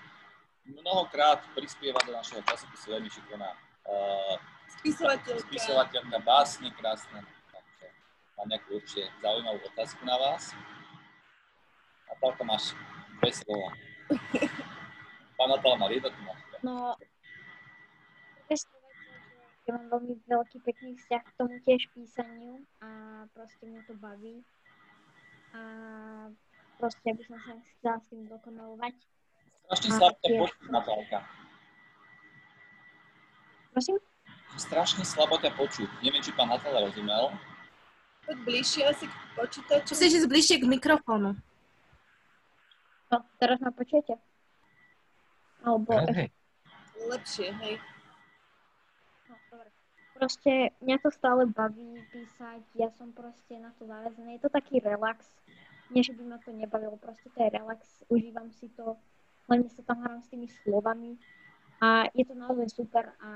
[SPEAKER 3] mnohokrát prispieva do našeho časopisu Veľmi šikovná. Uh,
[SPEAKER 1] Spisovateľka.
[SPEAKER 3] Spisovateľka, básne krásne. Takže mám nejakú určite zaujímavú otázku na vás. A toľko máš dve slova. Pán Natal má jedno, máš.
[SPEAKER 4] No, ja mám veľmi veľký pekný vzťah k tomu tiež písaniu a proste mňa to baví. A proste by som sa chcela s tým dokonalovať.
[SPEAKER 3] Strašne slabko počuť, Natálka.
[SPEAKER 4] Prosím?
[SPEAKER 3] strašne slabo ťa počuť. Neviem, či pán Natále rozumel.
[SPEAKER 1] Poď bližšie asi k počítaču.
[SPEAKER 5] Musíš ísť bližšie k mikrofónu.
[SPEAKER 4] No, teraz ma počujete? Alebo...
[SPEAKER 2] Hej.
[SPEAKER 1] Lepšie, hej.
[SPEAKER 4] No, dobre. Proste mňa to stále baví písať, ja som proste na to zavezený. Je to taký relax. Nie, že by ma to nebavilo, proste to je relax. Užívam si to, len sa tam hrám s tými slovami. A je to naozaj super a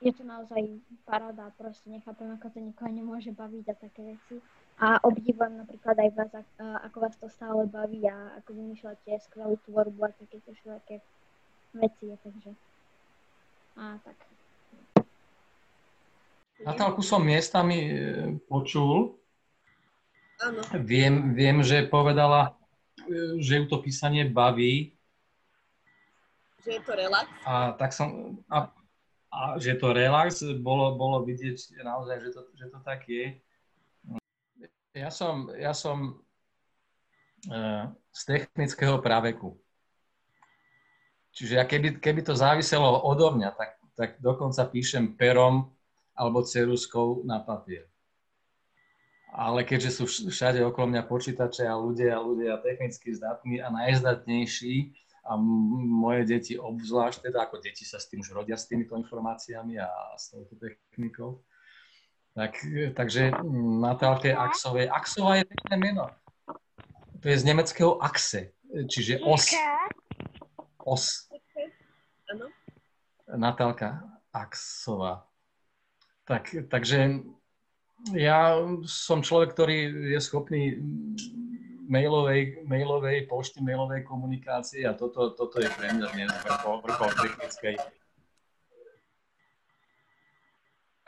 [SPEAKER 4] je to naozaj paráda, proste nechápem, ako to nikoho nemôže baviť a také veci. A obdivujem napríklad aj vás, ako vás to stále baví a ako vymýšľate skvelú tvorbu a takéto všetké veci, takže a tak.
[SPEAKER 2] Natálku som miestami e, počul.
[SPEAKER 1] Áno.
[SPEAKER 2] Viem, viem, že povedala, e, že ju to písanie baví.
[SPEAKER 1] Že je to relax.
[SPEAKER 2] A tak som, a a že to relax, bolo, bolo vidieť naozaj, že to, že to tak je. Ja som, ja som uh, z technického praveku. Čiže ja keby, keby to záviselo odo mňa, tak, tak dokonca píšem perom alebo ceruskou na papier. ale keďže sú všade okolo mňa počítače a ľudia, ľudia technicky zdatní a najzdatnejší, a moje deti obzvlášť, teda ako deti sa s tým už rodia s týmito informáciami a s touto technikou. Tak, takže Natálke Axovej. Axová je pekné meno. To je z nemeckého Axe, čiže os. Os. Natálka Axová. Tak, takže ja som človek, ktorý je schopný mailovej, mailovej pošty, mailovej komunikácie a toto, toto je pre mňa dnes vrchol technickej.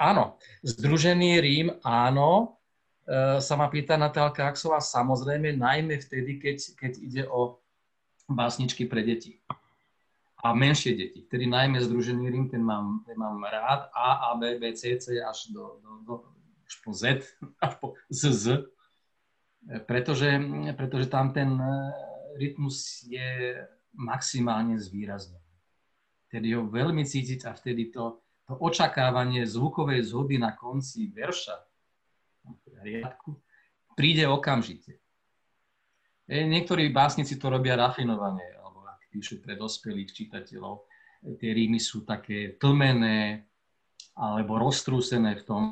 [SPEAKER 2] Áno, Združený Rím, áno, e, sa ma pýta Natálka Aksová, samozrejme, najmä vtedy, keď, keď ide o básničky pre deti a menšie deti. Vtedy najmä Združený Rím, ten mám, ten mám rád, A, A, B, B, C, C až do, do, do až po Z, až po Z, Z, pretože, pretože tam ten e, rytmus je maximálne zvýraznený. Vtedy ho veľmi cítiť a vtedy to, to očakávanie zvukovej zhody na konci verša, riadku, príde okamžite. E, niektorí básnici to robia rafinovane, alebo ak píšu pre dospelých čitateľov, tie rímy sú také tlmené alebo roztrúsené v tom,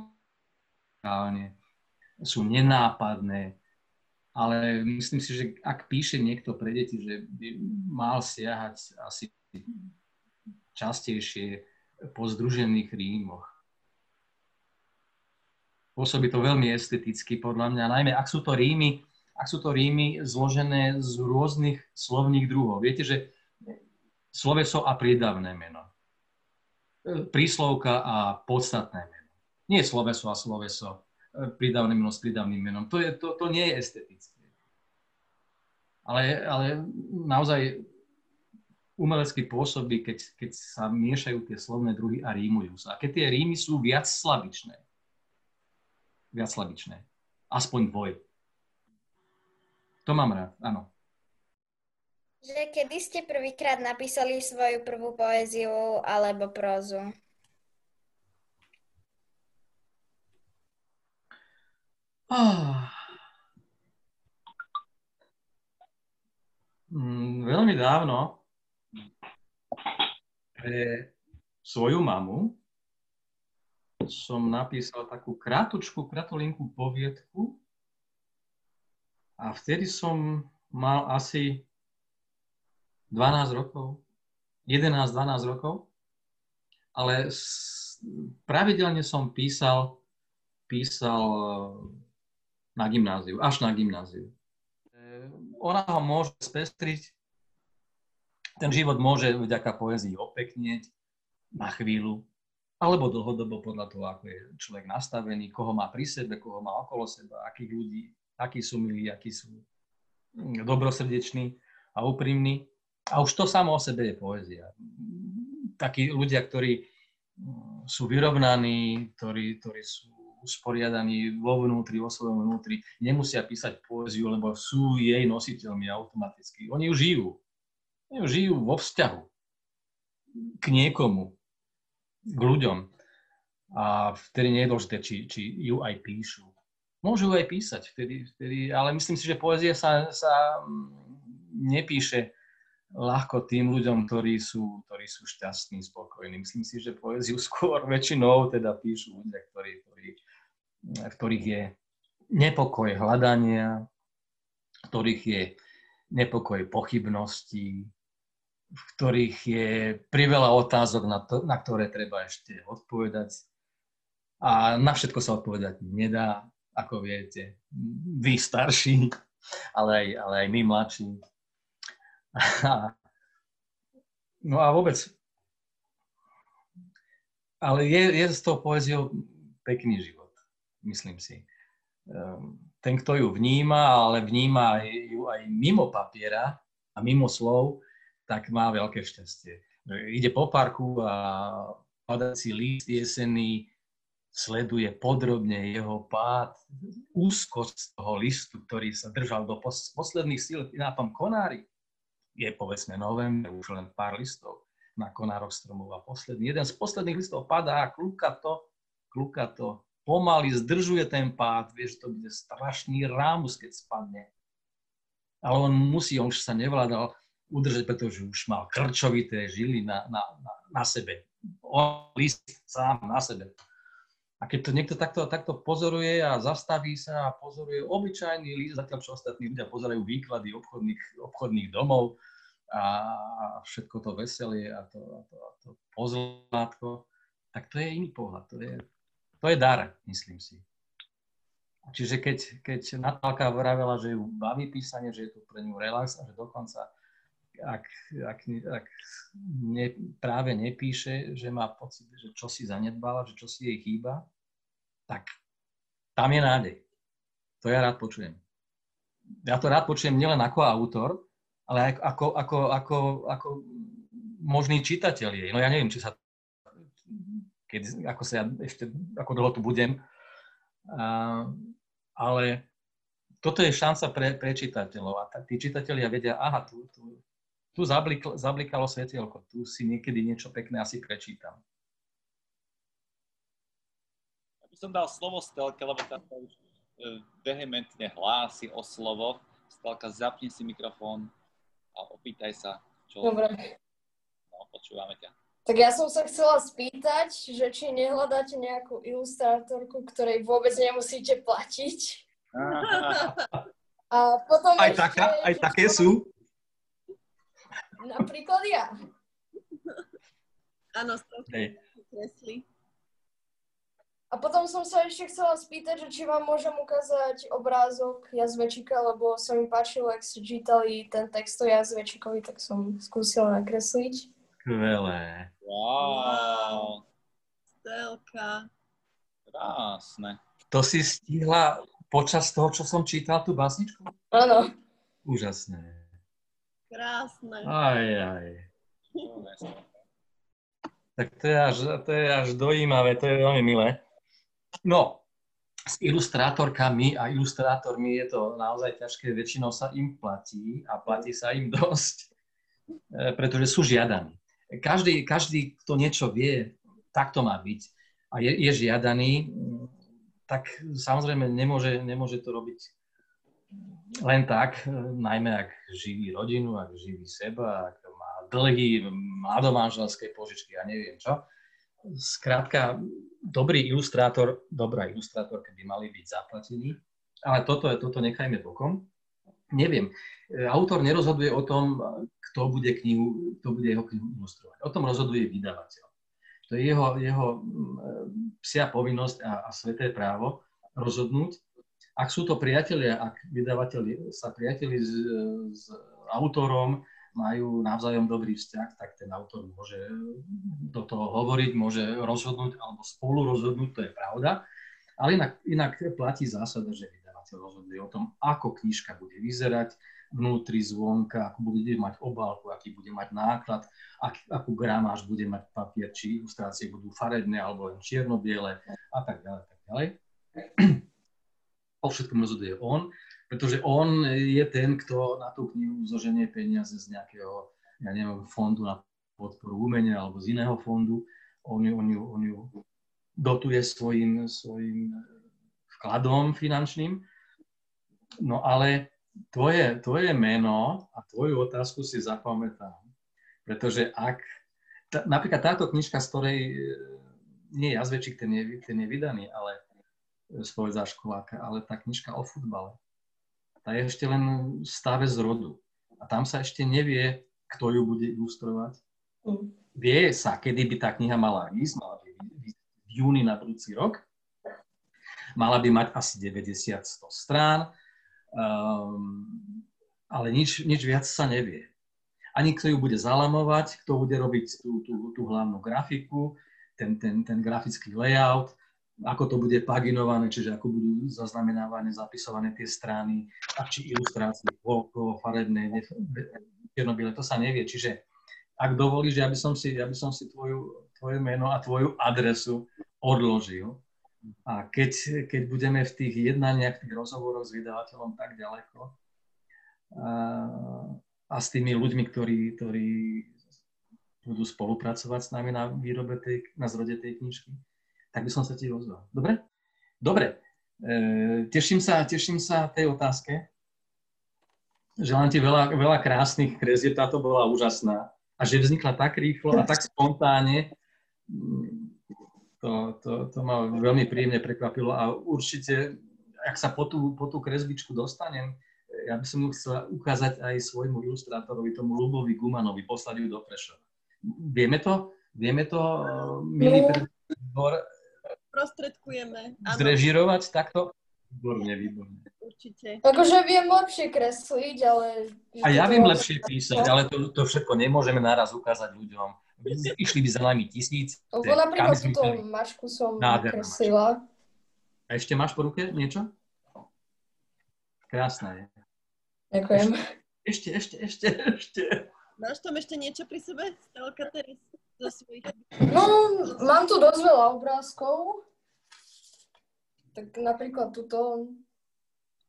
[SPEAKER 2] sú nenápadné, ale myslím si, že ak píše niekto pre deti, že by mal siahať asi častejšie po združených rímoch. Pôsobí to veľmi esteticky podľa mňa, najmä ak sú to rímy, ak sú to rímy zložené z rôznych slovných druhov. Viete, že sloveso a prídavné meno. Príslovka a podstatné meno nie sloveso a sloveso, pridavné meno s pridavným menom. To, je, to, to nie je estetické. Ale, ale naozaj umelecky pôsobí, keď, keď sa miešajú tie slovné druhy a rímujú sa. A keď tie rímy sú viac slabičné. Viac slabičné. Aspoň dvoj. To mám rád, áno.
[SPEAKER 4] Že kedy ste prvýkrát napísali svoju prvú poéziu alebo prózu?
[SPEAKER 2] Oh. Mm, veľmi dávno pre svoju mamu som napísal takú krátučku, kratolinku poviedku a vtedy som mal asi 12 rokov, 11-12 rokov, ale pravidelne som písal, písal na gymnáziu, až na gymnáziu. Ona ho môže spestriť, ten život môže vďaka poezii opeknieť na chvíľu, alebo dlhodobo podľa toho, ako je človek nastavený, koho má pri sebe, koho má okolo seba, akých ľudí, akí sú milí, akí sú dobrosrdeční a úprimní. A už to samo o sebe je poézia. Takí ľudia, ktorí sú vyrovnaní, ktorí, ktorí sú usporiadaní vo vnútri, vo svojom vnútri, nemusia písať poéziu, lebo sú jej nositeľmi automaticky. Oni ju žijú. Oni ju žijú vo vzťahu k niekomu, k ľuďom. A vtedy nie je dôležité, či, či ju aj píšu. Môžu ju aj písať, vtedy, vtedy, ale myslím si, že poézia sa, sa nepíše ľahko tým ľuďom, ktorí sú, ktorí sú šťastní, spokojní. Myslím si, že poéziu skôr väčšinou teda píšu ľudia, ktorí, ktorí v ktorých je nepokoj hľadania, v ktorých je nepokoj pochybností, v ktorých je priveľa otázok, na, to, na ktoré treba ešte odpovedať. A na všetko sa odpovedať nedá, ako viete. Vy starší, ale aj, ale aj my mladší. no a vôbec. Ale je, je s tou poéziou pekný život myslím si. Ehm, ten, kto ju vníma, ale vníma ju aj mimo papiera a mimo slov, tak má veľké šťastie. Ide po parku a padací list jesený, sleduje podrobne jeho pád, úzkosť toho listu, ktorý sa držal do posledných síl na tom konári. Je povedzme november, už len pár listov na konároch stromov a posledný, jeden z posledných listov padá a klúka to, klúka to pomaly zdržuje ten pád, vieš, to bude strašný rámus, keď spadne. Ale on musí, on už sa nevládal udržať, pretože už mal krčovité žily na, na, na, na sebe. On list sám na sebe. A keď to niekto takto, takto pozoruje a zastaví sa a pozoruje obyčajný list, zatiaľ čo ostatní ľudia pozerajú výklady obchodných, obchodných domov a všetko to veselie a to, a to, a to pozlátko, tak to je iný pohľad. To je, to je dar, myslím si. Čiže keď, keď Natálka vravela, že ju baví písanie, že je to pre ňu relax a že dokonca ak, ak, ak ne, práve nepíše, že má pocit, že čo si zanedbala, že čo si jej chýba, tak tam je nádej. To ja rád počujem. Ja to rád počujem nielen ako autor, ale ako, ako, ako, ako možný čitateľ jej. No ja neviem, či sa keď, ako sa ja ešte, ako dlho tu budem, a, ale toto je šanca pre, pre čitateľov a tí čitatelia vedia, aha, tu, tu, tu zabliklo, zablikalo svetielko, tu si niekedy niečo pekné asi prečítam.
[SPEAKER 3] Ja by som dal slovo Stelke, lebo tá sa už e, vehementne hlási o slovo. Stelka, zapni si mikrofón a opýtaj sa, čo...
[SPEAKER 5] Dobre.
[SPEAKER 3] No, počúvame ťa.
[SPEAKER 5] Tak ja som sa chcela spýtať, že či nehľadáte nejakú ilustrátorku, ktorej vôbec nemusíte platiť. A potom
[SPEAKER 2] Aj,
[SPEAKER 5] ešte,
[SPEAKER 2] taká, aj také sú?
[SPEAKER 5] Napríklad ja.
[SPEAKER 1] Áno, kresli.
[SPEAKER 5] A potom som sa ešte chcela spýtať, že či vám môžem ukázať obrázok jazvečika, lebo sa mi páčilo, ak ste čítali ten text o jazvečikovi, tak som skúsila nakresliť.
[SPEAKER 2] Skvelé.
[SPEAKER 3] Wow,
[SPEAKER 1] Stelka.
[SPEAKER 3] krásne.
[SPEAKER 2] To si stihla počas toho, čo som čítal tú básničku?
[SPEAKER 5] Áno.
[SPEAKER 2] Úžasné.
[SPEAKER 1] Krásne.
[SPEAKER 2] Aj, aj. Tak to je až, to je až dojímavé, to je veľmi milé. No, s ilustrátorkami a ilustrátormi je to naozaj ťažké, väčšinou sa im platí a platí sa im dosť, e, pretože sú žiadaní. Každý, každý, kto niečo vie, tak to má byť a je, je žiadaný, tak samozrejme nemôže, nemôže to robiť len tak, najmä ak živí rodinu, ak živí seba, ak má dlhy, mladomanželské požičky a neviem čo. Skrátka, dobrý ilustrátor, dobrá ilustrátorka by mali byť zaplatení, ale toto, toto nechajme bokom. Neviem, e, autor nerozhoduje o tom, kto bude, knihu, kto bude jeho knihu ilustrovať. O tom rozhoduje vydavateľ. To je jeho, jeho mm, psia povinnosť a, a sveté právo rozhodnúť. Ak sú to priatelia, ak vydavateľ sa priateli s, s autorom, majú navzájom dobrý vzťah, tak ten autor môže do toho hovoriť, môže rozhodnúť alebo spolu rozhodnúť, to je pravda. Ale inak, inak platí zásada, že vydavateľ rozhoduje o tom, ako knižka bude vyzerať, vnútri zvonka, ako bude mať obálku, aký bude mať náklad, ak, akú gramáž bude mať papier, či ilustrácie budú farebné alebo len čierno-biele a tak ďalej, tak ďalej. O všetkom rozhoduje on, pretože on je ten, kto na tú knihu zoženie peniaze z nejakého, ja neviem, fondu na podporu umenia alebo z iného fondu. On ju, on ju, on ju dotuje svojim, svojim vkladom finančným. No ale tvoje, tvoje meno a tvoju otázku si zapamätám. Pretože ak, tá, napríklad táto knižka, z ktorej e, nie jazvečík, ten je, ten je vydaný, ale svoj školáka, ale tá knižka o futbale. Tá je ešte len v stave z rodu. A tam sa ešte nevie, kto ju bude ilustrovať.
[SPEAKER 5] Mm.
[SPEAKER 2] Vie sa, kedy by tá kniha mala ísť, mala by v júni na budúci rok. Mala by mať asi 90-100 strán, um, ale nič, nič viac sa nevie. Ani kto ju bude zalamovať, kto bude robiť tú, tú, tú hlavnú grafiku, ten, ten, ten grafický layout, ako to bude paginované, čiže ako budú zaznamenávané, zapisované tie strany, a či ilustrácie, logo, farebné, čierno to sa nevie. Čiže ak dovolíš, ja som si, ja by som si tvoju, tvoje meno a tvoju adresu odložil. A keď, keď budeme v tých jednaniach, v tých rozhovoroch s vydavateľom tak ďaleko a, a s tými ľuďmi, ktorí, ktorí budú spolupracovať s nami na výrobe tej, na zrode tej knižky, tak by som sa ti ozval. Dobre? Dobre, e, teším sa, teším sa tej otázke. Želám ti veľa, veľa krásnych kresieb, táto bola úžasná. A že vznikla tak rýchlo a tak spontánne, to, to, to ma veľmi príjemne prekvapilo a určite, ak sa po tú, po tú kresbičku dostanem, ja by som ju chcela ukázať aj svojmu ilustrátorovi, tomu Lubovi Gumanovi, poslať ju do Prešova. Vieme to? Vieme to, milý
[SPEAKER 1] no. Prostredkujeme.
[SPEAKER 2] Zrežirovať takto? Výborne, výborne.
[SPEAKER 1] Určite.
[SPEAKER 5] Akože viem lepšie kresliť, ale...
[SPEAKER 2] A ja viem lepšie písať, ale to, to všetko nemôžeme naraz ukázať ľuďom. Išli by za nami tisíc.
[SPEAKER 5] Lebo napríklad túto mašku som kreslila.
[SPEAKER 2] A ešte máš po ruke niečo? Krásna je.
[SPEAKER 5] Ďakujem.
[SPEAKER 2] Ešte, ešte, ešte, ešte.
[SPEAKER 1] Máš tam ešte niečo pri sebe? Stelka svojich...
[SPEAKER 5] No, mám tu dosť veľa obrázkov. Tak napríklad tuto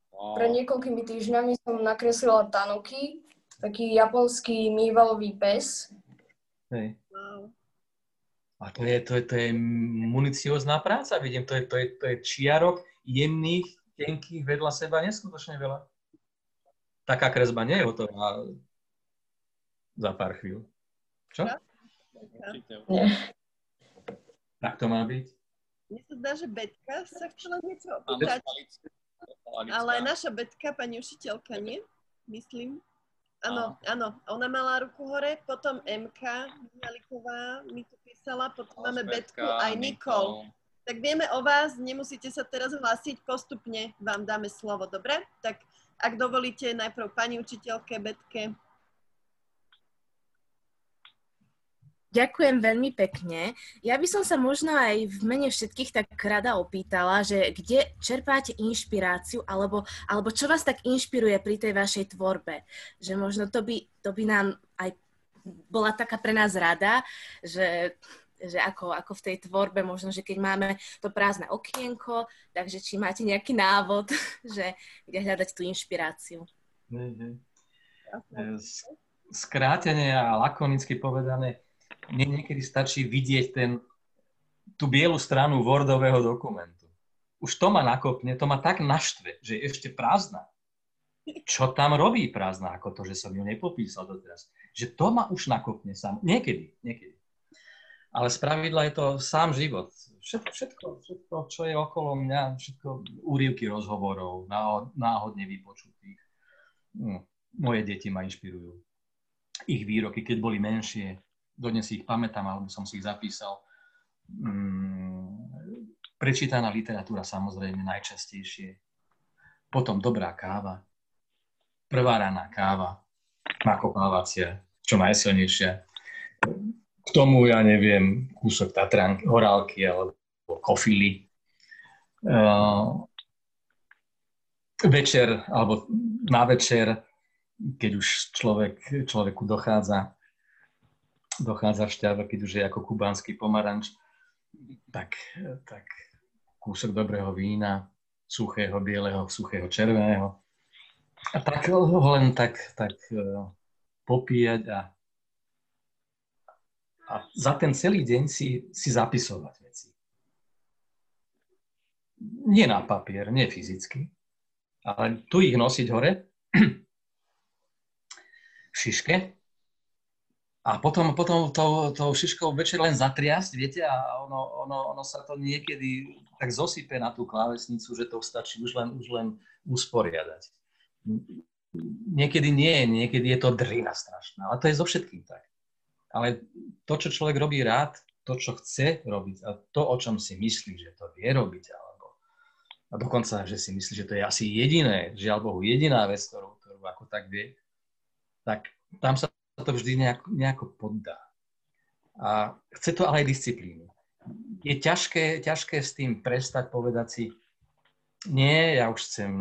[SPEAKER 5] wow. pre niekoľkými týždňami som nakreslila Tanuki, taký japonský mývalový pes.
[SPEAKER 2] Hej. Wow. A to je, to je, to je municiózna práca, vidím, to je, to je, to je čiarok jemných, tenkých vedľa seba neskutočne veľa. Taká kresba nie je hotová za pár chvíľ. Čo?
[SPEAKER 5] Nie.
[SPEAKER 2] Tak to má byť.
[SPEAKER 1] Mne sa zdá, že Betka sa chcela niečo opýtať. Ale naša Betka, pani učiteľka, nie? Myslím. Áno, áno. Ona mala ruku hore, potom MK Mialiková mi tu písala, potom máme Betku aj Nikol. Tak vieme o vás, nemusíte sa teraz hlásiť, postupne vám dáme slovo, dobre? Tak ak dovolíte, najprv pani učiteľke Betke.
[SPEAKER 6] Ďakujem veľmi pekne. Ja by som sa možno aj v mene všetkých tak rada opýtala, že kde čerpáte inšpiráciu, alebo, alebo čo vás tak inšpiruje pri tej vašej tvorbe. Že možno to by, to by nám aj bola taká pre nás rada, že, že ako, ako v tej tvorbe, možno, že keď máme to prázdne okienko, takže či máte nejaký návod, že kde hľadať tú inšpiráciu.
[SPEAKER 2] Mhm. Skrátene a lakonicky povedané, mne niekedy stačí vidieť ten, tú bielu stranu Wordového dokumentu. Už to ma nakopne, to ma tak naštve, že je ešte prázdna. Čo tam robí prázdna, ako to, že som ju nepopísal doteraz. Že to ma už nakopne sám. Niekedy, niekedy. Ale z pravidla je to sám život. Všetko, všetko, všetko, čo je okolo mňa, všetko úrivky rozhovorov, náhodne vypočutých. No, moje deti ma inšpirujú. Ich výroky, keď boli menšie, dodnes si ich pamätám, alebo som si ich zapísal. Mm, prečítaná literatúra samozrejme najčastejšie. Potom dobrá káva. Prvá rána káva. Nakopávacia, čo najsilnejšia. K tomu, ja neviem, kúsok Tatranky, horálky alebo kofily. Uh, večer, alebo na večer, keď už človek, človeku dochádza dochádza šťava, keď už je ako kubánsky pomaranč, tak, tak kúsok dobrého vína, suchého, bieleho, suchého, červeného. A tak ho len tak, tak e, popíjať a, a za ten celý deň si, si zapisovať veci. Nie na papier, nie fyzicky, ale tu ich nosiť hore v šiške a potom, potom to, to šiškou večer len zatriasť, viete, a ono, ono, ono sa to niekedy tak zosype na tú klávesnicu, že to stačí už len, už len usporiadať. Niekedy nie, niekedy je to drina strašná, ale to je so všetkým tak. Ale to, čo človek robí rád, to, čo chce robiť a to, o čom si myslí, že to vie robiť, alebo a dokonca, že si myslí, že to je asi jediné, žiaľ Bohu, jediná vec, ktorú, ktorú ako tak vie, tak tam sa to vždy nejako, nejako poddá. A chce to ale aj disciplínu. Je ťažké, ťažké s tým prestať povedať si, nie, ja už chcem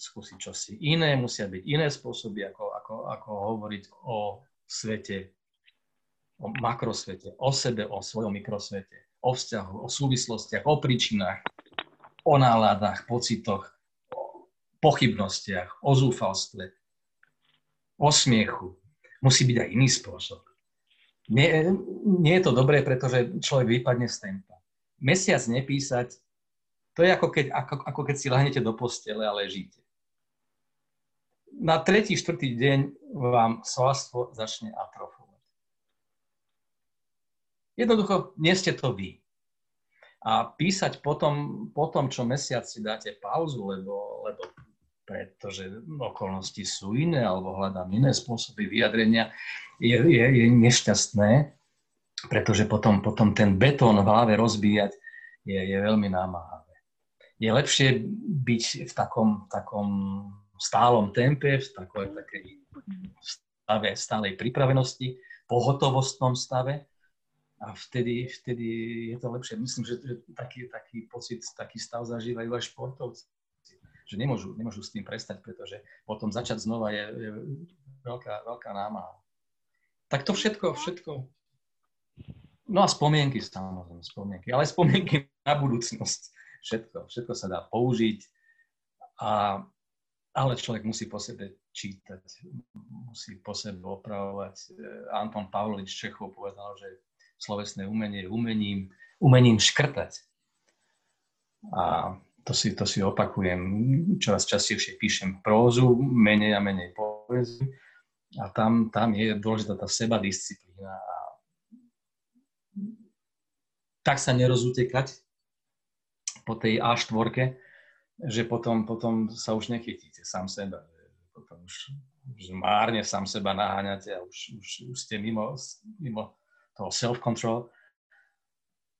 [SPEAKER 2] skúsiť čosi iné, musia byť iné spôsoby, ako, ako, ako hovoriť o svete, o makrosvete, o sebe, o svojom mikrosvete, o vzťahu, o súvislostiach, o príčinách, o náladách, pocitoch, o pochybnostiach, o zúfalstve, o smiechu, musí byť aj iný spôsob. Nie, nie je to dobré, pretože človek vypadne z tempa. Mesiac nepísať, To je ako keď, ako, ako keď si lahnete do postele a ležíte. Na tretí, štvrtý deň vám svalstvo začne atrofovať. Jednoducho, nie ste to vy. A písať potom, potom čo mesiac si dáte pauzu, lebo, lebo pretože okolnosti sú iné alebo hľadám iné spôsoby vyjadrenia, je, je, je nešťastné, pretože potom, potom ten betón v hlave rozbíjať je, je veľmi námahavé. Je lepšie byť v takom, takom stálom tempe, v takej, takej stave stálej pripravenosti, pohotovostnom stave. A vtedy, vtedy je to lepšie. Myslím, že taký, taký pocit, taký stav zažívajú aj športovci, že nemôžu, nemôžu s tým prestať, pretože potom začať znova je, je veľká, veľká námaha. Tak to všetko, všetko. No a spomienky samozrejme, spomienky, ale spomienky na budúcnosť všetko, všetko sa dá použiť, a, ale človek musí po sebe čítať, musí po sebe opravovať. Anton Pavlovič Čechov povedal, že slovesné umenie je umením, umením škrtať. A to si, to si opakujem, čoraz častejšie píšem prózu, menej a menej poeziu. A tam, tam je dôležitá tá seba disciplína. A tak sa nerozutekať, po tej A4, že potom, potom sa už nechytíte sám seba. Potom už, už márne sám seba naháňate a už, už, už ste mimo, mimo toho self-control.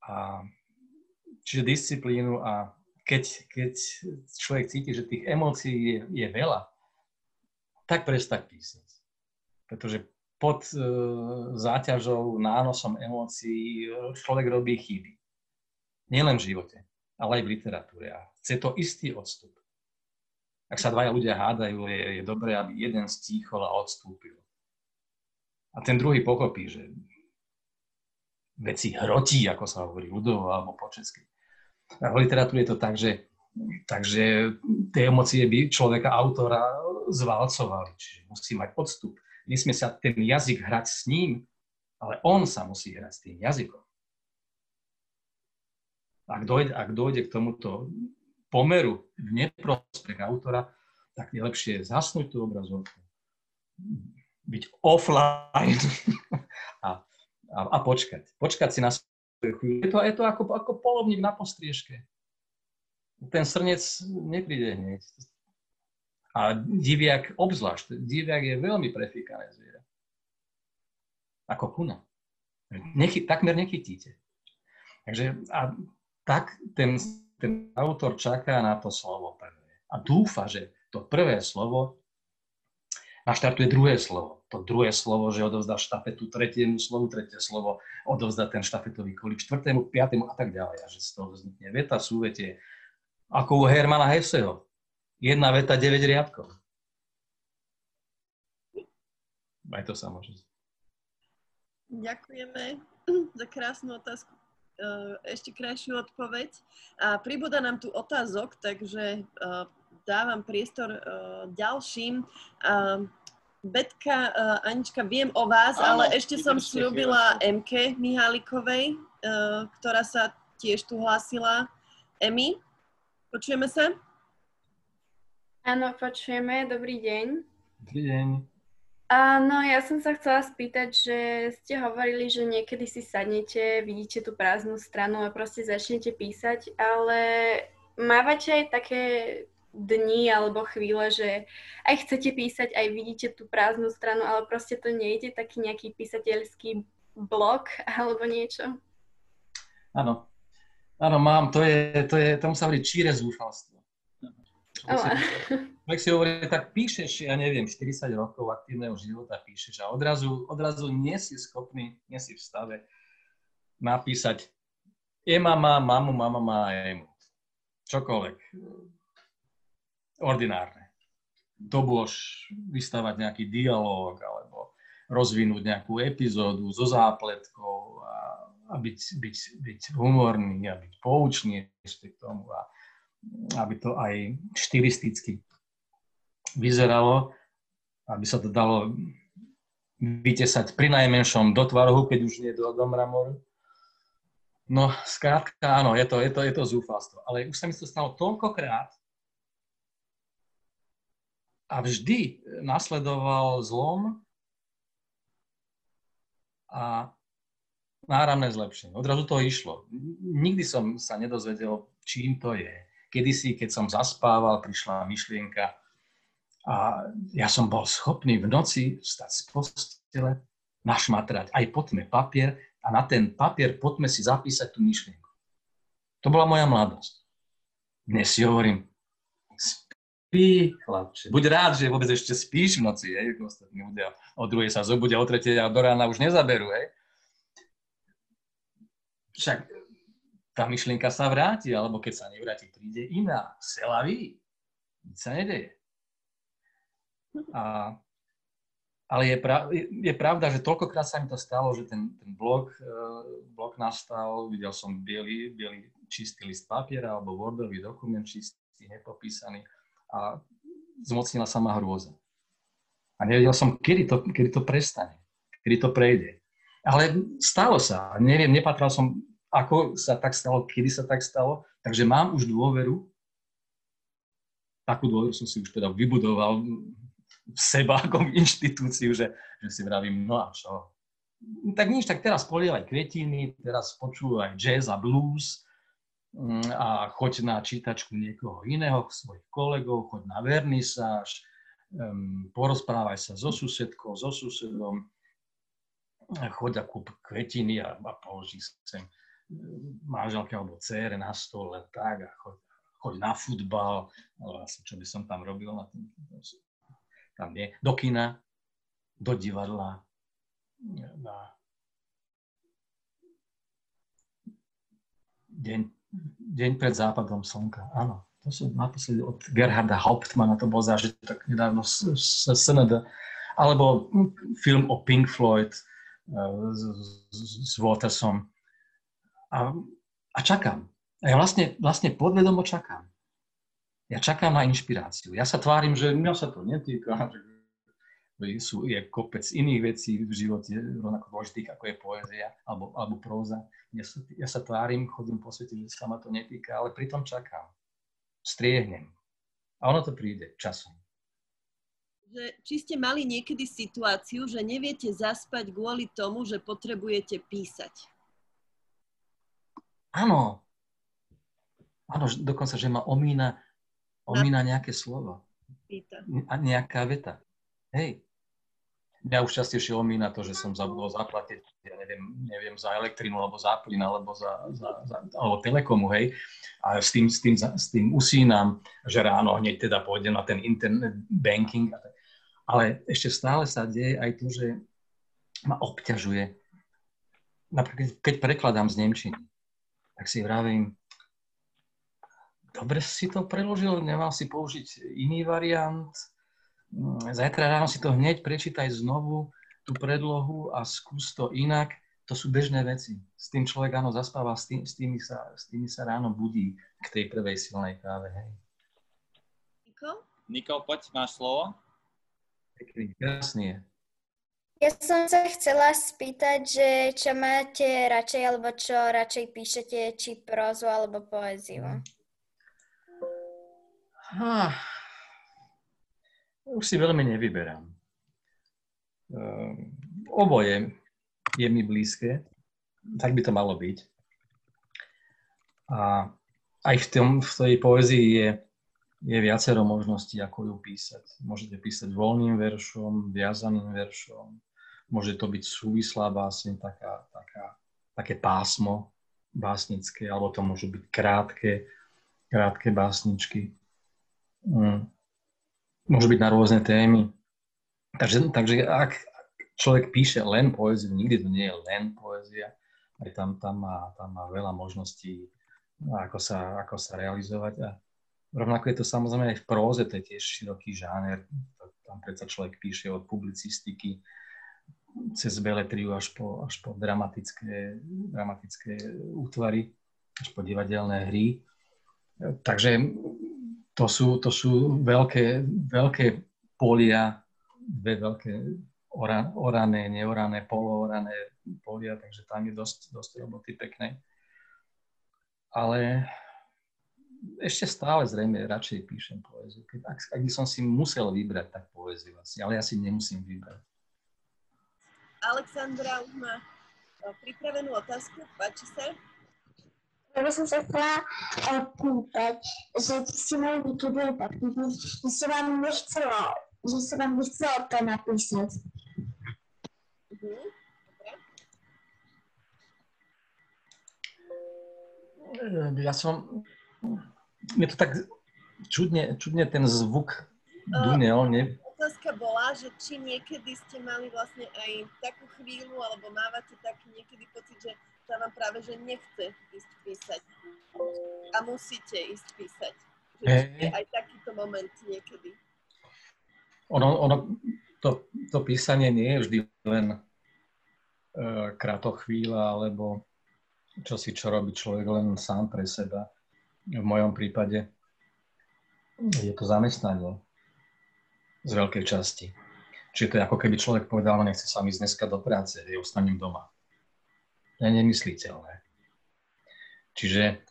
[SPEAKER 2] A, čiže disciplínu a keď, keď človek cíti, že tých emócií je, je veľa, tak prestať písať. Pretože pod e, záťažou, nánosom emócií človek robí chyby. Nielen v živote ale aj v literatúre. A chce to istý odstup. Ak sa dvaja ľudia hádajú, je, je dobré, aby jeden stíchol a odstúpil. A ten druhý pochopí, že veci hrotí, ako sa hovorí ľudovo alebo po česky. V literatúre je to tak, že Takže tie emócie by človeka, autora zvalcovali, čiže musí mať odstup. Nesmie sa ten jazyk hrať s ním, ale on sa musí hrať s tým jazykom ak dojde, ak dojde k tomuto pomeru v neprospech autora, tak je lepšie zhasnúť tú obrazovku, byť offline a, a, a počkať. Počkať si na. Je to, je to ako, ako polovník na postriežke. Ten srnec nepríde hneď. A diviak obzvlášť. Diviak je veľmi prefíkané zviera. Ako kuna. Nechy, takmer nechytíte. Takže a tak ten, ten autor čaká na to slovo prvé. A dúfa, že to prvé slovo naštartuje druhé slovo. To druhé slovo, že odovzdá štafetu tretiemu slovu, tretie slovo odovzdá ten štafetový kolík čtvrtému, piatému a tak ďalej. A že z toho vznikne veta, súvetie, ako u Hermana Hesseho. Jedna veta, 9 riadkov. Aj to sa môže.
[SPEAKER 1] Ďakujeme za krásnu otázku. Eh, ešte krajšiu odpoveď. A pribúda nám tu otázok, takže eh, dávam priestor eh, ďalším. Betka, Anička, viem o vás, Áno, ale ešte som slúbila MK Mihálikovej, ktorá sa tiež tu hlásila. Emi, počujeme sa?
[SPEAKER 7] Áno, počujeme. Dobrý deň.
[SPEAKER 2] Dobrý deň.
[SPEAKER 7] Áno, ja som sa chcela spýtať, že ste hovorili, že niekedy si sadnete, vidíte tú prázdnu stranu a proste začnete písať, ale mávate aj také dni alebo chvíle, že aj chcete písať, aj vidíte tú prázdnu stranu, ale proste to nejde, taký nejaký písateľský blok alebo niečo?
[SPEAKER 2] Áno. Áno, mám, to je, to je, tomu sa hovorí číre zúfalstvo. Človek si hovorí, tak píšeš, ja neviem, 40 rokov aktívneho života píšeš a odrazu, odrazu nie si schopný, nie si v stave napísať Ema má mamu, mama má emu. Čokoľvek. Ordinárne. Dobôž vystavať nejaký dialog alebo rozvinúť nejakú epizódu so zápletkou a, a byť, byť, byť humorný a byť poučný ešte k tomu. A, aby to aj štilisticky vyzeralo, aby sa to dalo vytesať pri najmenšom do tvarohu, keď už nie do, do mramoru. No, skrátka, áno, je to, je to, je to zúfalstvo. Ale už sa mi to stalo toľkokrát a vždy nasledoval zlom a náramné zlepšenie. Odrazu to išlo. Nikdy som sa nedozvedel, čím to je. Kedysi, keď som zaspával, prišla myšlienka a ja som bol schopný v noci vstať z postele, našmatrať aj po tme papier a na ten papier poďme si zapísať tú myšlienku. To bola moja mladosť. Dnes si hovorím, spí, chlapče. Buď rád, že vôbec ešte spíš v noci, hej, ostatní ľudia o druhej sa zobudia, o tretej a do rána už nezaberú, hej. Však tá myšlienka sa vráti, alebo keď sa nevráti, príde iná. Selaví. Nič sa nedeje. A ale je, prav, je pravda, že toľkokrát sa mi to stalo, že ten, ten blok, uh, blok nastal, videl som biely, biely čistý list papiera alebo Wordový dokument čistý, nepopísaný a zmocnila sa ma hrôza. A nevedel som, kedy to, kedy to prestane, kedy to prejde. Ale stalo sa. Neviem, nepatral som, ako sa tak stalo, kedy sa tak stalo. Takže mám už dôveru. Takú dôveru som si už teda vybudoval seba ako inštitúciu, že, že si vravím, no a čo? Tak nič, tak teraz polievaj kvetiny, teraz počúvaj jazz a blues a choď na čítačku niekoho iného, svojich kolegov, choď na vernisáž, porozprávaj sa so susedkou, so susedom, choď a kúp kvetiny a, a položí sem manželke alebo cére na stole, tak a choď, choď na futbal, ale asi čo by som tam robil na tým, tam nie, do kina, do divadla, na deň, deň pred západom slnka. Áno, to som naposledy od Gerharda Hauptmana, to bol zážitok nedávno z, SND. Alebo film o Pink Floyd uh, s, s Watersom. A, a čakám. A ja vlastne, vlastne podvedomo čakám. Ja čakám na inšpiráciu. Ja sa tvárim, že mňa sa to netýka, že sú, je kopec iných vecí v živote rovnako dôležitých, ako je poézia alebo, alebo próza. Ja sa, ja sa tvárim, chodím po svete, že sa ma to netýka, ale pritom čakám. Striehnem. A ono to príde časom.
[SPEAKER 1] Že, či ste mali niekedy situáciu, že neviete zaspať kvôli tomu, že potrebujete písať?
[SPEAKER 2] Áno. Áno, dokonca, že ma omína omína nejaké slovo. A nejaká veta. Hej. Mňa už častejšie omína to, že som zabudol zaplatiť, ja neviem, neviem za elektrínu, alebo za plyn, alebo za, za, za alebo telekomu, hej. A s tým, s, tým, s tým usínam, že ráno hneď teda pôjdem na ten internet banking. Ale ešte stále sa deje aj to, že ma obťažuje. Napríklad, keď prekladám z Nemčiny, tak si vravím, dobre si to preložil, nemal si použiť iný variant. Mm, zajtra ráno si to hneď prečítaj znovu, tú predlohu a skús to inak. To sú bežné veci. S tým človek áno zaspáva, s, tým, s, tými sa, s tými sa ráno budí k tej prvej silnej káve. Hej.
[SPEAKER 3] Niko? Niko, poď, máš slovo.
[SPEAKER 2] Pekný, krásny je.
[SPEAKER 4] Ja som sa chcela spýtať, že čo máte radšej, alebo čo radšej píšete, či prózu alebo poéziu.
[SPEAKER 2] Ha, už si veľmi nevyberám. Uh, oboje je mi blízke, tak by to malo byť. A aj v, tom, v tej poezii je, je viacero možností, ako ju písať. Môžete písať voľným veršom, viazaným veršom, môže to byť súvislá báseň, taká, taká, také pásmo básnické, alebo to môžu byť krátke, krátke básničky. Mm. Môžu byť na rôzne témy. Takže, takže ak človek píše len poéziu, nikdy to nie je len poézia, aj tam, tam, má, tam má veľa možností, ako sa, ako sa realizovať. A rovnako je to samozrejme aj v próze, to je tiež široký žáner. Tam predsa človek píše od publicistiky cez beletriu až po, až po dramatické, dramatické útvary, až po divadelné hry. Takže to sú, to sú veľké, veľké polia, dve veľké orané, neorané, poloorané polia, takže tam je dosť, dosť roboty peknej. ale ešte stále zrejme radšej píšem poéziu. Ak, ak by som si musel vybrať, tak poéziu asi, ale ja si nemusím vybrať.
[SPEAKER 1] Alexandra už má pripravenú otázku, páči sa?
[SPEAKER 4] Ja by som sa chcela opýtať, že ste mali niekedy taký, že sa vám nechcelo, že sa vám nechcelo to napísať.
[SPEAKER 1] Mhm.
[SPEAKER 2] Ja som... Je to tak čudne, čudne ten zvuk dunel, ne?
[SPEAKER 1] Otázka bola, že či niekedy ste mali vlastne aj takú chvíľu, alebo mávate taký niekedy pocit, že sa vám práve, že nechce ísť písať. A musíte ísť písať. Že je aj takýto moment niekedy.
[SPEAKER 2] Ono, ono to, to písanie nie je vždy len uh, krátochvíľa, alebo čo si čo robí človek len sám pre seba. V mojom prípade je to zamestnanie z veľkej časti. Čiže to je ako keby človek povedal, nechce sa ísť dneska do práce, ja ostanem doma. To je nemysliteľné. Čiže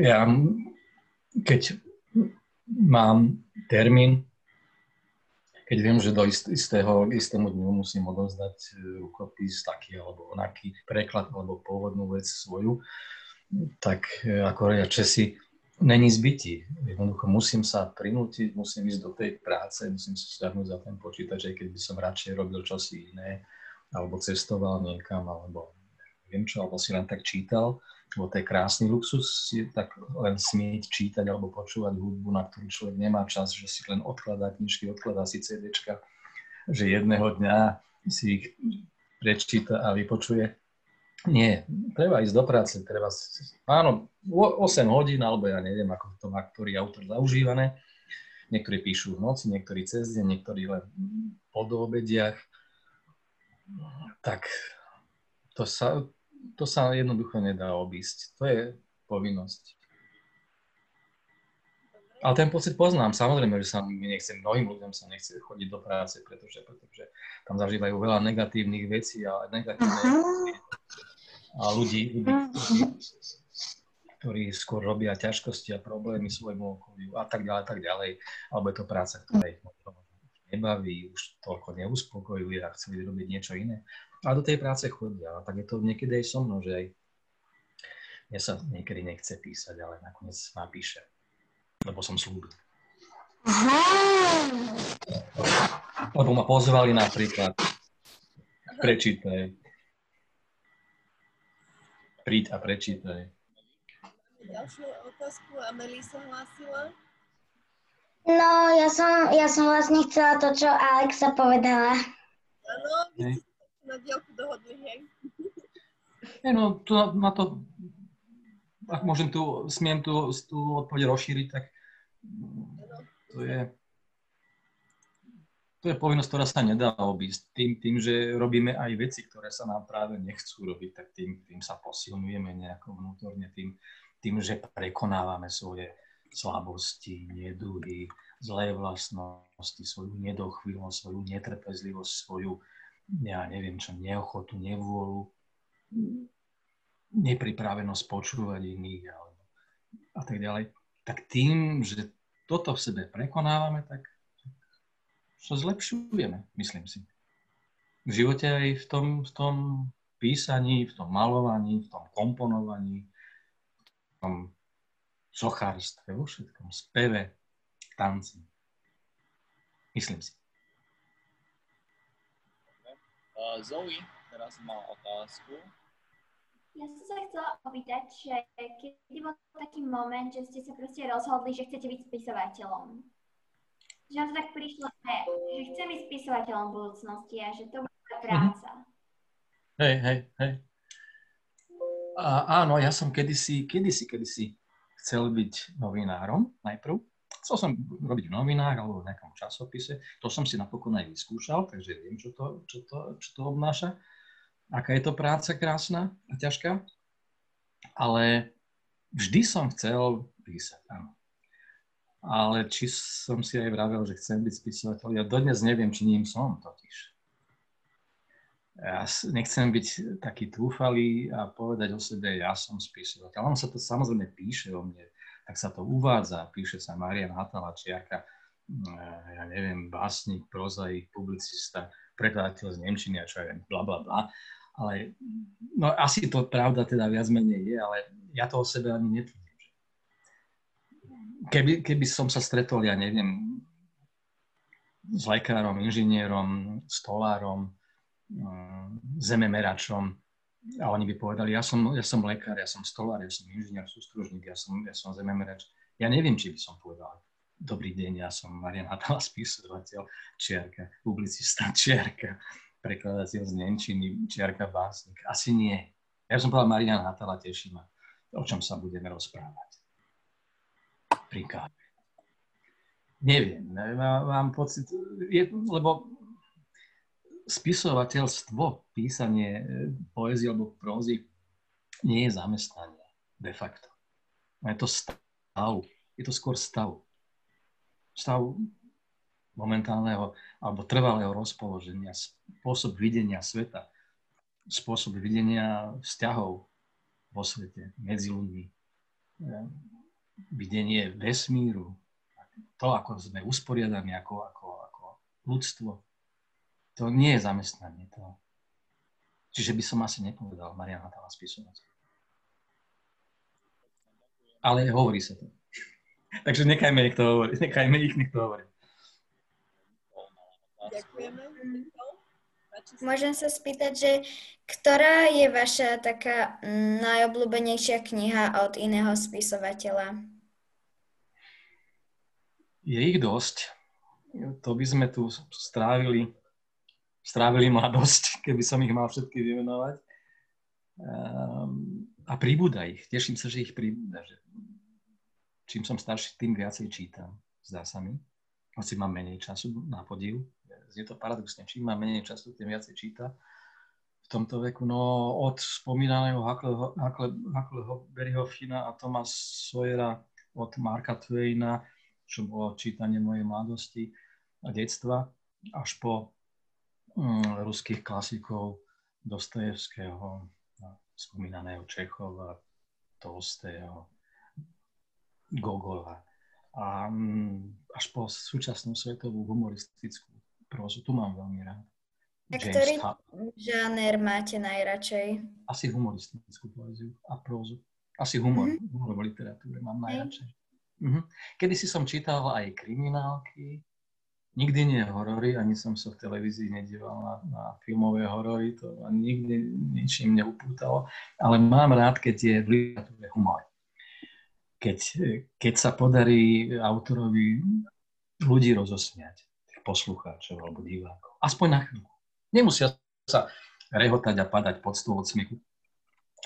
[SPEAKER 2] ja, keď mám termín, keď viem, že do ist- istého, istému dňu musím odovzdať e, rukopis taký alebo onaký preklad alebo pôvodnú vec svoju, tak e, ako ja Česi, není zbytí. Jednoducho musím sa prinútiť, musím ísť do tej práce, musím sa stiahnuť za ten počítač, aj keď by som radšej robil čosi iné, alebo cestoval niekam, alebo neviem čo, alebo si len tak čítal, lebo to je krásny luxus, si tak len smieť čítať alebo počúvať hudbu, na ktorú človek nemá čas, že si len odkladá knižky, odkladá si CDčka, že jedného dňa si ich prečíta a vypočuje. Nie, treba ísť do práce, treba, áno, 8 hodín, alebo ja neviem, ako to má ktorý autor zaužívané. Niektorí píšu v noci, niektorí cez deň, niektorí len po doobediach. Tak to sa, to sa jednoducho nedá obísť. To je povinnosť. Ale ten pocit poznám. Samozrejme, že sa mi nechce, mnohým ľuďom sa nechce chodiť do práce, pretože, pretože tam zažívajú veľa negatívnych vecí a negatívne a ľudí, ľudí, ľudí, ktorí skôr robia ťažkosti a problémy svojmu okoliu a tak ďalej, tak ďalej. Alebo je to práca, ktorá ich nebaví, už toľko neuspokojuje a chceli robiť niečo iné. A do tej práce chodia. A tak je to niekedy aj so mnou, že aj mne sa niekedy nechce písať, ale nakoniec napíšem. Lebo som slúbil. Lebo ma pozvali napríklad. Prečítaj. Príď a prečítaj.
[SPEAKER 1] Ďalšiu otázku, Amelie sa hlásila.
[SPEAKER 4] No, ja som, ja som vlastne chcela to, čo Alexa povedala.
[SPEAKER 1] Áno, vy ste na dielku dohodli, hej?
[SPEAKER 2] Nie, no, tu na, to, ak môžem tu, smiem tu, tú odpoveď rozšíriť, tak to je, to je povinnosť, ktorá sa nedá obísť. Tým, tým, že robíme aj veci, ktoré sa nám práve nechcú robiť, tak tým, tým sa posilňujeme nejako vnútorne, tým, tým, že prekonávame svoje slabosti, neduhy, zlé vlastnosti, svoju nedochvíľnosť, svoju netrpezlivosť, svoju, ja neviem čo, neochotu, nevôľu, nepripravenosť počúvať iných a tak ďalej. Tak tým, že toto v sebe prekonávame, tak sa zlepšujeme, myslím si. V živote aj v tom, v tom písaní, v tom malovaní, v tom komponovaní, v tom sochárstve, vo všetkom, speve, tanci. Myslím si.
[SPEAKER 3] Uh, Zoe teraz má otázku.
[SPEAKER 8] Ja som sa chcela opýtať, že kedy bol taký moment, že ste sa proste rozhodli, že chcete byť spisovateľom. Že to tak prišlo, že, že chcem byť spisovateľom budúcnosti a že to bude tá práca.
[SPEAKER 2] Hej, hej, hej. A, áno, ja som kedysi, kedysi, kedysi chcel byť novinárom najprv. Chcel som robiť v novinách alebo v nejakom časopise. To som si napokon aj vyskúšal, takže viem, čo to, čo to, čo to obnáša. Aká je to práca krásna a ťažká. Ale vždy som chcel písať, áno. Ale či som si aj vravel, že chcem byť spisovateľ, ja dodnes neviem, či ním som totiž. ja nechcem byť taký trúfalý a povedať o sebe, ja som spisovateľ. Ono sa to samozrejme píše o mne, tak sa to uvádza, píše sa Marian Hatala Čiarka, mm, ja neviem, básnik, prozaik, publicista, prekladateľ z Nemčiny a čo ja viem, bla, bla, bla. Ale no, asi to pravda teda viac menej je, ale ja to o sebe ani netvrdím. Keby, keby som sa stretol, ja neviem, s lekárom, inžinierom, stolárom, mm, zememeračom a oni by povedali, ja som, ja som lekár, ja som stolár, ja som inžinier, sústružník, ja som, ja som zememerač. Ja neviem, či by som povedal, dobrý deň, ja som Marian Hatala, spisovateľ, čiarka, publicista, čiarka, prekladateľ z Nemčiny, čiarka, básnik. Asi nie. Ja som povedal, Marian Hatala, teší ma, o čom sa budeme rozprávať. Pri káve neviem, mám pocit, je, lebo spisovateľstvo, písanie e, poézie alebo prózy nie je zamestnanie de facto. Je to stav, je to skôr stav. Stav momentálneho alebo trvalého rozpoloženia, spôsob videnia sveta, spôsob videnia vzťahov vo svete, medzi ľuďmi, e, videnie vesmíru, to, ako sme usporiadaní ako, ako, ako ľudstvo, to nie je zamestnanie. To. Čiže by som asi nepovedal Mariana Hatala spisovateľ. Ale hovorí sa to. Takže nechajme ich to hovoriť. Nechajme ich, nech to hovoriť.
[SPEAKER 1] Ďakujeme.
[SPEAKER 4] Môžem sa spýtať, že ktorá je vaša taká najobľúbenejšia kniha od iného spisovateľa?
[SPEAKER 2] je ich dosť. To by sme tu strávili, strávili mladosť, keby som ich mal všetky vymenovať. Ehm, a pribúda ich. Teším sa, že ich pribúda. Že čím som starší, tým viacej čítam. Zdá sa mi. Hoci mám menej času na podiv. Je to paradoxne. Čím mám menej času, tým viacej číta v tomto veku. No od spomínaného Huckleho Berryhoffina a Thomas Sawyera od Marka Twaina čo bolo čítanie mojej mladosti a detstva, až po mm, ruských klasikov Dostojevského, spomínaného Čechova, Tolstého, Gogola a mm, až po súčasnú svetovú humoristickú prózu. Tu mám veľmi rád.
[SPEAKER 4] A ktorý žáner máte najradšej?
[SPEAKER 2] Asi humoristickú poéziu a prózu. Asi humor, mm-hmm. humor v literatúre mám najradšej. Mm-hmm. Kedy si som čítal aj kriminálky, nikdy nie horory, ani som sa v televízii nedíval na, na filmové horory, to ma nikdy ničím neupútalo, ale mám rád, keď je v literatúre humor. Keď, keď sa podarí autorovi ľudí rozosmiať, poslucháčov alebo divákov. Aspoň na chvíľu. Nemusia sa rehotať a padať pod stôl od smiechu,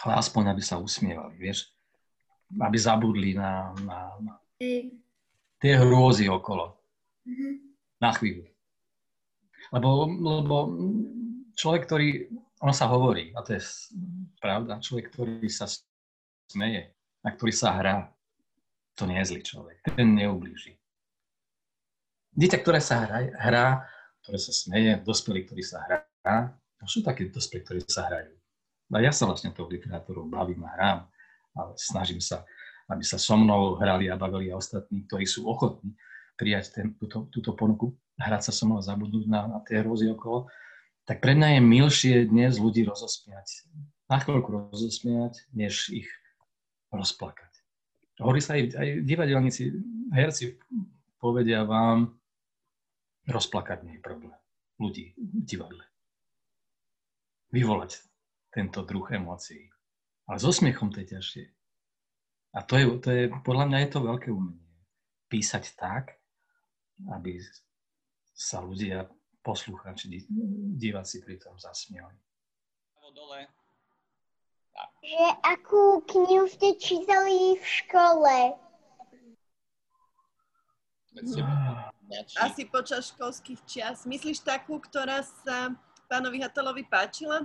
[SPEAKER 2] ale aspoň, aby sa usmievali, vieš aby zabudli na, na, na tie hrôzy okolo. Mm-hmm. Na chvíľu. Lebo, lebo človek, ktorý, ono sa hovorí, a to je pravda, človek, ktorý sa smeje, na ktorý sa hrá, to nie je zlý človek. Ten neublíži. Dieťa, ktoré sa hrá, hrá ktoré sa smeje, dospelí, ktorí sa hrá, to sú takí dospelí, ktorí sa hrajú. A ja sa vlastne tou literatúrou bavím a hrám ale snažím sa, aby sa so mnou hrali a bavili a ostatní, ktorí sú ochotní prijať ten, túto, túto ponuku, hrať sa so mnou a zabudnúť na, na tie hrozy okolo, tak pre mňa je milšie dnes ľudí rozosmiať. Na chvíľku rozosmiať, než ich rozplakať. Hovorí sa aj, aj divadelníci, herci povedia vám, rozplakať nie je problém ľudí v divadle. Vyvolať tento druh emócií. Ale so smiechom to je ťažšie. A to je, to je, podľa mňa je to veľké umenie. Písať tak, aby sa ľudia, poslucháči, diváci pri tom zasmiali.
[SPEAKER 3] Dole.
[SPEAKER 4] Že akú knihu ste čítali v škole?
[SPEAKER 1] Asi počas školských čias. Myslíš takú, ktorá sa pánovi Hatalovi páčila?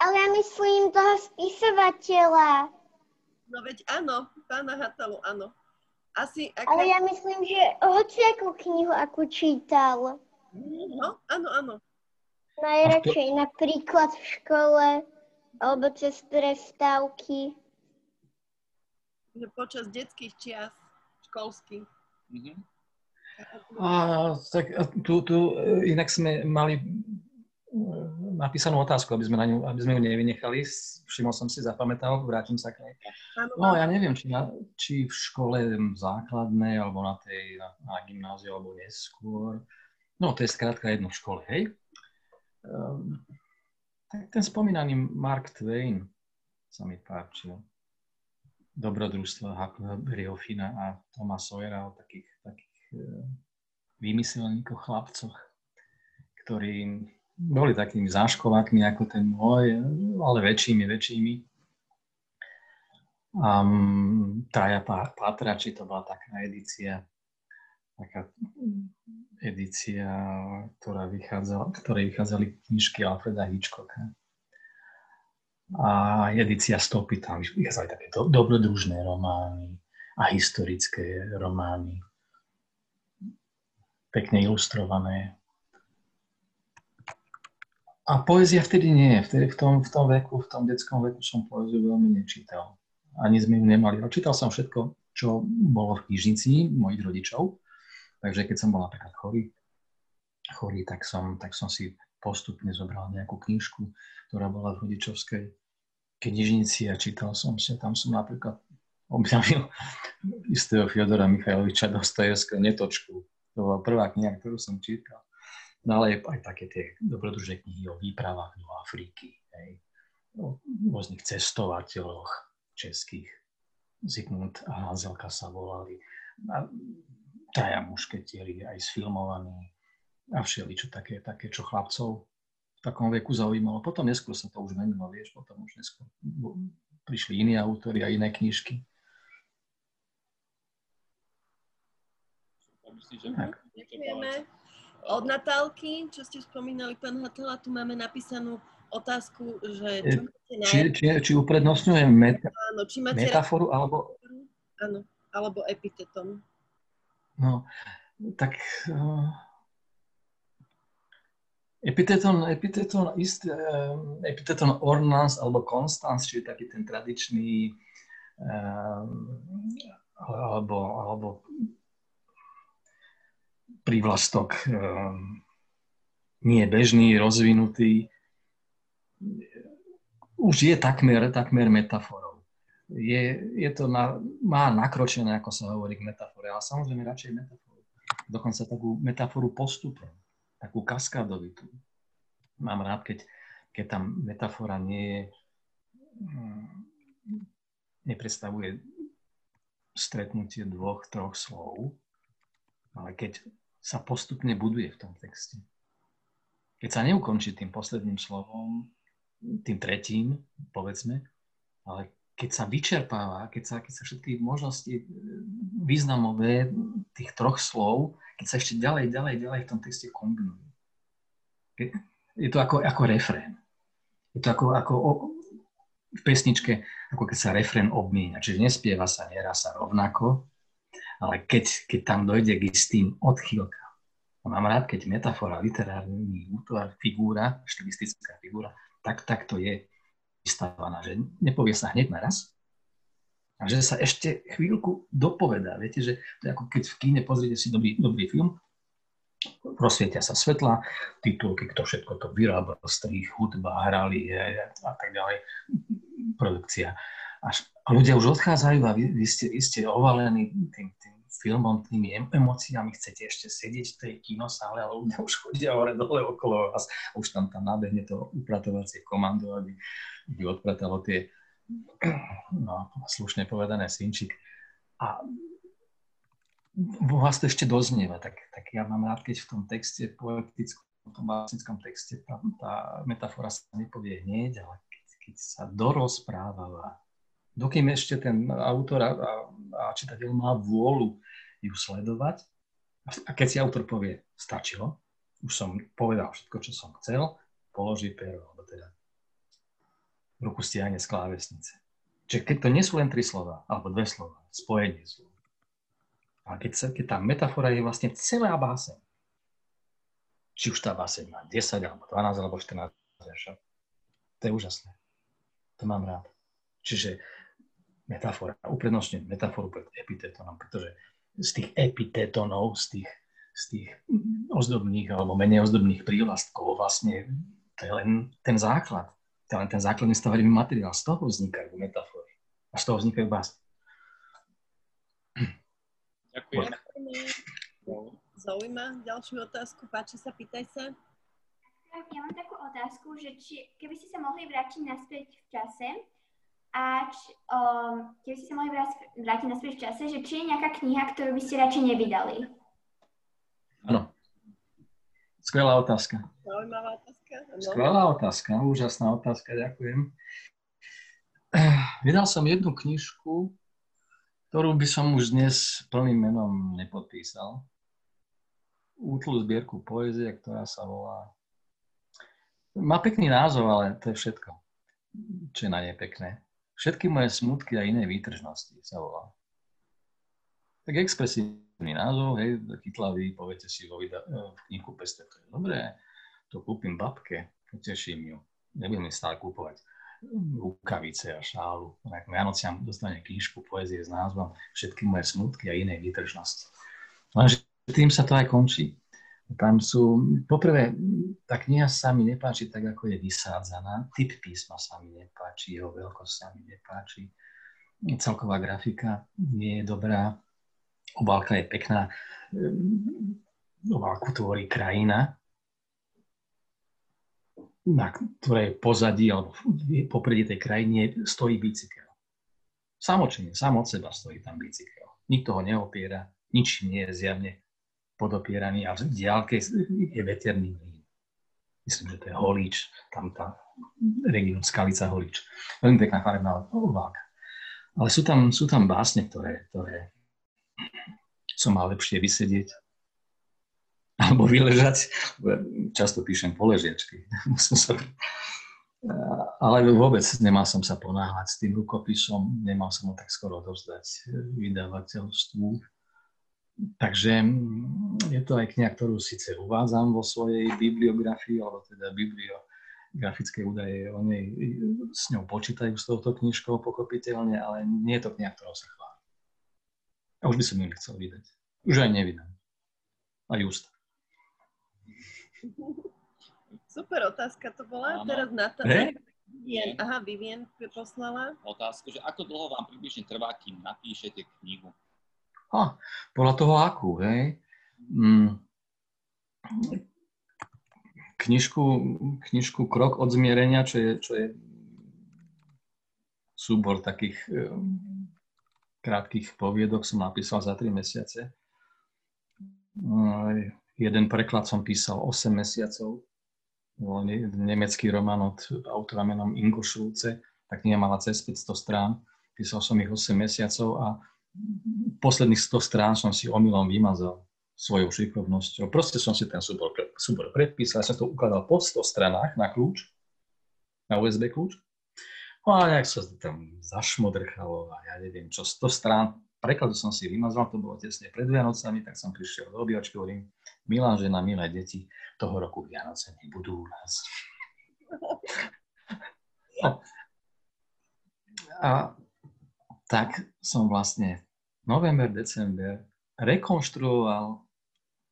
[SPEAKER 4] Ale ja myslím toho spisovateľa.
[SPEAKER 1] No veď áno, pána Hatalu, áno. Asi, aká...
[SPEAKER 4] Ale ja myslím, že hociakú knihu, akú čítal.
[SPEAKER 1] No, áno, áno.
[SPEAKER 4] Najradšej napríklad v škole alebo cez prestávky.
[SPEAKER 1] Počas detských čias školských.
[SPEAKER 3] Mhm.
[SPEAKER 2] A, tak tu, tu e, inak sme mali e, napísanú otázku, aby sme, na ňu, aby sme ju nevynechali. Všimol som si, zapamätal, vrátim sa k nej. No ja neviem, či, na, či v škole základnej, alebo na tej, na, na gymnáziu, alebo neskôr. No to je skrátka jedno v škole, hej? Um, tak ten spomínaný Mark Twain sa mi páčil. Dobrodružstvo Huckleberryho Fina a Toma Sawyera o takých, vymyselníkoch, chlapcoch, ktorí boli takými záškolákmi ako ten môj, ale väčšími, väčšími. Um, traja pá- pátrači, to bola taká edícia, taká edícia, ktorá vychádzala, ktorej vychádzali knižky Alfreda Hitchcocka. A edícia Stopy, tam vychádzali také do, dobrodružné romány a historické romány. Pekne ilustrované. A poézia vtedy nie. Vtedy v tom, v tom veku, v tom detskom veku som poéziu veľmi nečítal. Ani sme ju nemali. Čítal som všetko, čo bolo v knižnici mojich rodičov. Takže keď som bol napríklad chorý, chorý tak, som, tak som si postupne zobral nejakú knižku, ktorá bola v rodičovskej knižnici a čítal som si. Tam som napríklad objavil istého Fyodora Michajloviča Dostojevského Netočku. To bola prvá kniha, ktorú som čítal. No ale aj také tie dobrodružné knihy o výpravách do Afriky, hej, o rôznych cestovateľoch českých. Zygmunt a Hanzelka sa volali. A traja mušketieri, aj sfilmovaní a všeličo také, také, čo chlapcov v takom veku zaujímalo. Potom neskôr sa to už menilo, vieš, potom už neskôr prišli iní autori a iné knižky.
[SPEAKER 3] Myslíš, že
[SPEAKER 2] Tak.
[SPEAKER 1] Ďakujeme. Od Natálky, čo ste spomínali, pán Hatala, tu máme napísanú otázku, že čo máte
[SPEAKER 2] Či, či, či uprednostňujem meta,
[SPEAKER 1] áno, či máte
[SPEAKER 2] metaforu, alebo
[SPEAKER 1] áno, alebo epitetom.
[SPEAKER 2] No, tak uh, epiteton, epiteton, ist, uh, epiteton ornans alebo constans, čiže taký ten tradičný uh, alebo, alebo prívlastok uh, nie bežný, rozvinutý, už je takmer, takmer metaforou je, je to na, má nakročené, ako sa hovorí, k metafore, ale samozrejme radšej metaforu. Dokonca takú metaforu postupom, takú kaskádovitú. Mám rád, keď, keď tam metafora nie je, mm, nepredstavuje stretnutie dvoch, troch slov, ale keď sa postupne buduje v tom texte. Keď sa neukončí tým posledným slovom, tým tretím, povedzme, ale keď sa vyčerpáva, keď sa, keď sa všetky možnosti e, významové tých troch slov, keď sa ešte ďalej, ďalej, ďalej v tom texte kombinujú. Je to ako, ako refrén. Je to ako, ako o, v pesničke, ako keď sa refrén obmienia. Čiže nespieva sa, nerá sa rovnako, ale keď, keď tam dojde k istým odchýlkam. Mám rád, keď metafora, literárny útvar, figúra, štilistická figúra, tak, tak to je vystávaná, že nepovie sa hneď naraz, a že sa ešte chvíľku dopovedá. Viete, že to je ako keď v kíne pozriete si dobrý, dobrý film, rozsvietia sa svetla, titulky, kto všetko to vyrábal, strých, hudba, hrali a tak ďalej, produkcia. Až, a ľudia už odchádzajú a vy, vy, ste, vy ste ovalení tým filmom, tými emóciami, chcete ešte sedieť v tej kinosále, ale ľudia už chodia hore dole okolo vás, už tam tam nabehne to upratovacie komando, aby, aby odpratalo tie, no, slušne povedané, synčik. A vás to ešte doznieva, tak, tak ja mám rád, keď v tom texte, poetickom, v tom básnickom texte, tá, tá metafora sa nepovie hneď, ale keď, keď sa dorozpráva, dokým ešte ten autor a, a čitateľ má vôľu ju sledovať, a keď si autor povie, stačilo, už som povedal všetko, čo som chcel, položí pero, alebo teda ruku stiahne z klávesnice. Čiže keď to nie sú len tri slova, alebo dve slova, spojenie slov, a keď, sa, keď tá metafora je vlastne celá báseň, či už tá báseň má 10, alebo 12, alebo 14 veršov. To je úžasné. To mám rád. Čiže metafora, uprednostňujem metaforu pred epitetónom, pretože z tých epitetónov, z tých, z tých ozdobných alebo menej ozdobných prívlastkov vlastne to je len ten základ. To je len ten základný stavebný materiál. Z toho vznikajú metafory. A z toho vznikajú básne.
[SPEAKER 3] Ďakujem.
[SPEAKER 1] Zaujíma ďalšiu otázku. Páči sa, pýtaj sa.
[SPEAKER 8] Ja mám takú otázku, že či, keby ste sa mohli vrátiť naspäť v čase, a či, um, keby ste sa mohli vrátiť naspäť v čase, že či je nejaká kniha, ktorú by ste radšej nevydali?
[SPEAKER 2] Áno. Skvelá otázka.
[SPEAKER 1] Zaujímavá otázka. Ano.
[SPEAKER 2] Skvelá otázka, úžasná otázka, ďakujem. Vydal som jednu knižku, ktorú by som už dnes plným menom nepodpísal. Útlu zbierku poezie, ktorá sa volá... Má pekný názov, ale to je všetko, čo je na nej pekné. Všetky moje smutky a iné výtržnosti sa volá. Tak expresívny názov, hej, chytlavý, poviete si vo vida- v knihku peste, to je dobré, to kúpim babke, poteším ju. Nebudem stále kúpovať rukavice a šálu. Tak Vianociam dostane knižku poezie s názvom Všetky moje smutky a iné výtržnosti. Lenže tým sa to aj končí. Tam sú, poprvé, tá kniha sa mi nepáči tak, ako je vysádzaná. Typ písma sa mi nepáči, jeho veľkosť sa mi nepáči. Celková grafika nie je dobrá. Obálka je pekná. Obálku tvorí krajina, na ktorej pozadí alebo popredí tej krajine stojí bicykel. Samočne, sám od seba stojí tam bicykel. Nikto ho neopiera, nič nie je zjavne podopieraný a v diálke je veterný mlín. Myslím, že to je Holíč, tam tá region Skalica Holíč. Veľmi pekná farebná obálka. Ale sú tam, sú tam básne, ktoré, ktoré som mal lepšie vysedieť alebo vyležať. Často píšem poležiačky. Ale vôbec nemal som sa ponáhľať s tým rukopisom, nemal som ho tak skoro odovzdať vydavateľstvu Takže mm, je to aj kniha, ktorú síce uvádzam vo svojej bibliografii, alebo teda bibliografické údaje o nej s ňou počítajú s touto knižkou pochopiteľne, ale nie je to kniha, ktorou sa chváli. A už by som ju nechcel vydať. Už aj nevydám. A just.
[SPEAKER 1] Super otázka to bola. Áno. Teraz Natália. Vivien, aha, Vivien poslala.
[SPEAKER 3] Otázku, že ako dlho vám približne trvá, kým napíšete knihu?
[SPEAKER 2] A, podľa toho akú, hej. Mm. Knižku, knižku Krok od zmierenia, čo je, čo je súbor takých um, krátkých poviedok, som napísal za 3 mesiace. Jeden preklad som písal 8 mesiacov. Nemecký román od autora menom Ingo Schulze. Tá kniha mala cez 500 strán. Písal som ich 8 mesiacov a posledných 100 strán som si omylom vymazal svojou šikovnosťou. Proste som si ten súbor, súbor predpísal, som to ukladal po 100 stranách na kľúč, na USB kľúč. No a nejak sa tam zašmodrchalo a ja neviem čo, 100 strán. Prekladu som si vymazal, to bolo tesne pred Vianocami, tak som prišiel do obývačky, hovorím, milá žena, milé deti, toho roku Vianoce nebudú u nás. No. A tak som vlastne november, december rekonštruoval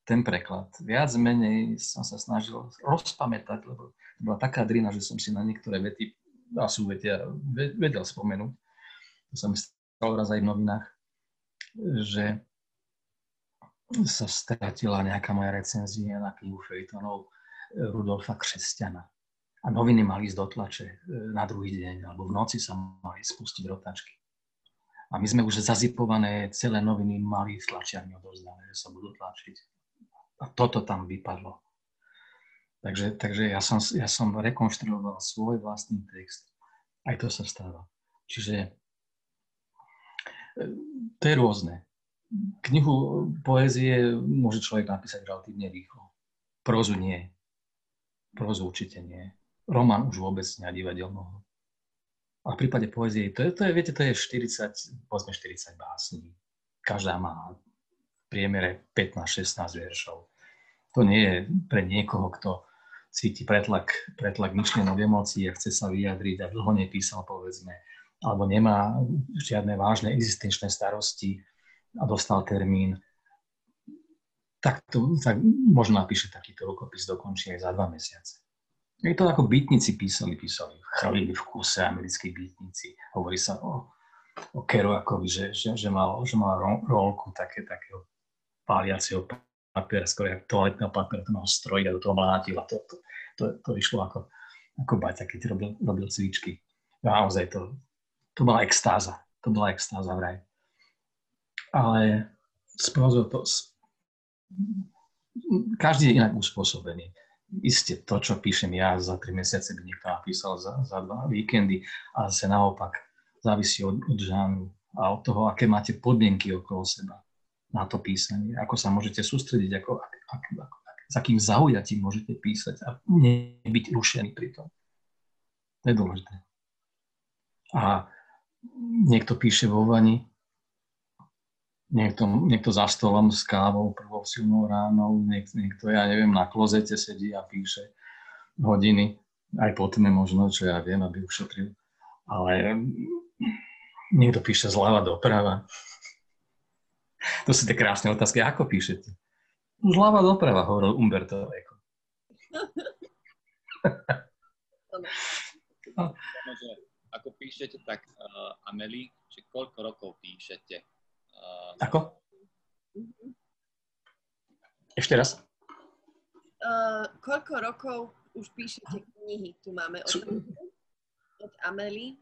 [SPEAKER 2] ten preklad. Viac menej som sa snažil rozpamätať, lebo bola taká drina, že som si na niektoré vety a súvetia vedel spomenúť. To sa mi stalo raz aj v novinách, že sa stratila nejaká moja recenzia na knihu Fejtonov Rudolfa Křesťana. A noviny mali ísť do tlače e, na druhý deň, alebo v noci sa mali spustiť rotačky. A my sme už zazipované celé noviny mali s tlačiarmi odovzdané, že sa budú tlačiť. A toto tam vypadlo. Takže, takže ja, som, ja som rekonštruoval svoj vlastný text. Aj to sa stáva. Čiže e, to je rôzne. Knihu poézie môže človek napísať relatívne rýchlo. Prozu nie. Prozu určite nie. Román už vôbec nie a divadelnú a v prípade poezie, to je, to je, viete, to je 40, povedzme 40 básní. Každá má v priemere 15-16 veršov. To nie je pre niekoho, kto cíti pretlak, pretlak myšlienok emócií a chce sa vyjadriť a dlho nepísal, povedzme, alebo nemá žiadne vážne existenčné starosti a dostal termín, tak, to, tak možno napíše takýto rukopis, dokončí aj za dva mesiace. Je to ako bytníci písali, písali, chalili v kuse americkí bytníci. Hovorí sa o, o Kerouakovi, že, že, že, mal, že mal rolku také, takého páliaceho papiera, skoro jak toaletného papiera, to mal strojiť a do toho mlátil a to, to, to, to išlo ako, ako baťa, keď robil, robil cvičky. Naozaj to, to bola extáza. To bola extáza vraj. Ale sprozor to, každý je inak uspôsobený. Isté to, čo píšem ja, za tri mesiace by niekto napísal za, za dva víkendy, a zase naopak závisí od, od žánru a od toho, aké máte podmienky okolo seba na to písanie, ako sa môžete sústrediť, ako, ak, ak, ako, ak, s akým zaujatím môžete písať a nebyť rušený pri tom. To je dôležité. A niekto píše vo vani, niekto, niekto za stolom s kávou prvou silnou ránou, niekto, niekto, ja neviem, na klozete sedí a píše hodiny, aj po tme možno, čo ja viem, aby ušetril. Ale niekto píše zľava doprava. To sú tie krásne otázky. Ako píšete? Zľava doprava, hovoril Umberto Eco.
[SPEAKER 3] ako píšete, tak uh, Ameli, že koľko rokov píšete?
[SPEAKER 2] Uh, Ako? Ešte raz.
[SPEAKER 1] Uh, koľko rokov už píšete knihy? Tu máme od, od Amely.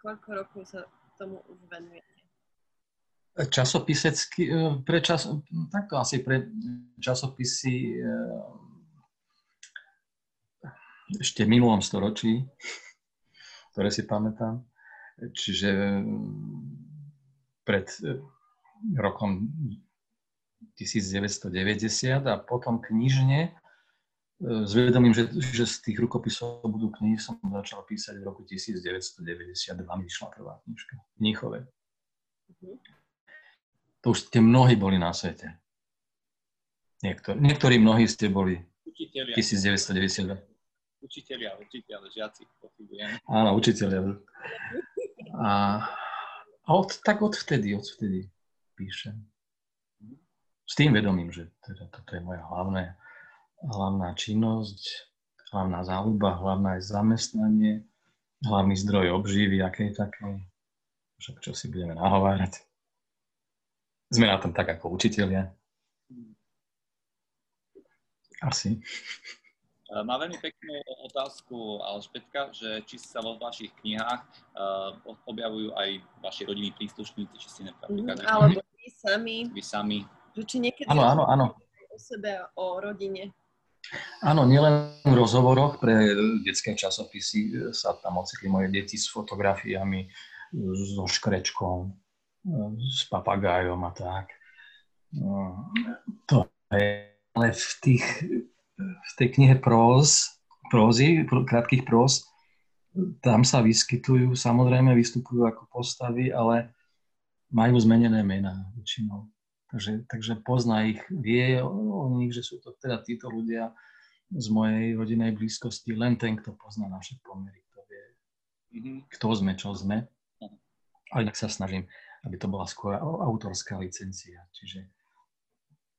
[SPEAKER 1] Koľko rokov sa tomu už venujete?
[SPEAKER 2] Časopisecky, e, pre čas, takto asi pre časopisy e, ešte v minulom storočí, ktoré si pamätám. Čiže pred e, rokom 1990 a potom knižne e, s vedomím, že, že z tých rukopisov budú knihy, som začal písať v roku 1992, mi vyšla prvá knižka, Mníchove. To už ste mnohí boli na svete. Niektorí, niektorí mnohí ste boli
[SPEAKER 3] Učiteľia.
[SPEAKER 2] 1992.
[SPEAKER 3] Učiteľia, učiteľia, žiaci.
[SPEAKER 2] Áno, učiteľia. A a od, tak odvtedy, odvtedy píšem. S tým vedomím, že teda toto je moja hlavná, hlavná činnosť, hlavná záľuba, hlavné zamestnanie, hlavný zdroj obživy, akej takej. Však čo si budeme nahovárať. Sme na tom tak ako učiteľia. Asi.
[SPEAKER 3] Eh, má veľmi peknú otázku Alžbetka, že či sa vo vašich knihách uh, objavujú aj vaši rodinní príslušníci, či si napríklad...
[SPEAKER 1] Mm, alebo vy sami.
[SPEAKER 3] Vy sami.
[SPEAKER 1] Že či niekedy
[SPEAKER 2] áno, áno, áno.
[SPEAKER 1] o sebe, o rodine.
[SPEAKER 2] Áno, nielen v rozhovoroch pre detské časopisy sa tam ocitli moje deti s fotografiami, so škrečkom, s papagájom a tak. No, to je, ale v tých v tej knihe próz, prózy, krátkých próz, tam sa vyskytujú, samozrejme vystupujú ako postavy, ale majú zmenené mená väčšinou. Takže, takže pozná ich, vie o, nich, že sú to teda títo ľudia z mojej rodinej blízkosti, len ten, kto pozná naše pomery, kto vie, mm-hmm. kto sme, čo sme. Ale inak sa snažím, aby to bola skôr autorská licencia. Čiže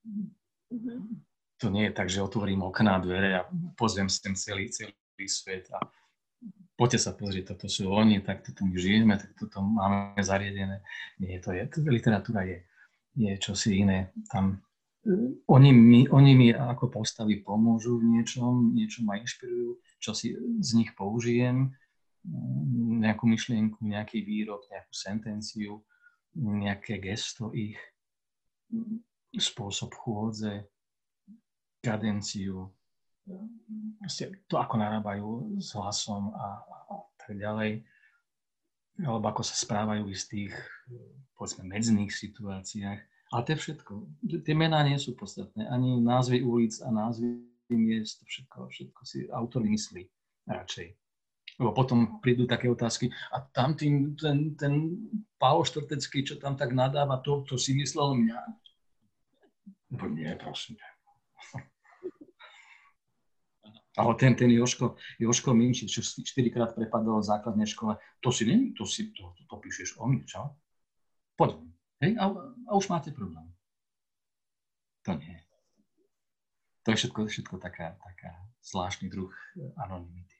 [SPEAKER 2] mm-hmm to nie je tak, že otvorím okná, dvere a pozriem sem celý, celý svet a poďte sa pozrieť, toto sú oni, tak toto my žijeme, tak toto máme zariadené. Nie, to je, literatúra je, je čosi iné. Tam, oni, mi, oni mi ako postavy pomôžu v niečom, niečo ma inšpirujú, čo si z nich použijem, nejakú myšlienku, nejaký výrok, nejakú sentenciu, nejaké gesto ich, spôsob chôdze, kadenciu, to, ako narábajú s hlasom a, a tak ďalej, alebo ako sa správajú v istých, povedzme, medzných situáciách. Ale to je všetko. Tie mená nie sú podstatné. Ani názvy ulic a názvy miest, to všetko, všetko si autor myslí radšej. Lebo potom prídu také otázky, a tam tým, ten, ten Paolo Štortecký, čo tam tak nadáva, to, to si myslel mňa? No nie, prosím. Ale ten, ten Joško, Joško Minči, čo štyrikrát prepadol v základnej škole, to si není, to si, to, to, to píšeš o mne, čo? Poď, hej, a, a už máte problém. To nie. To je všetko, všetko taká, taká zvláštny druh anonymity.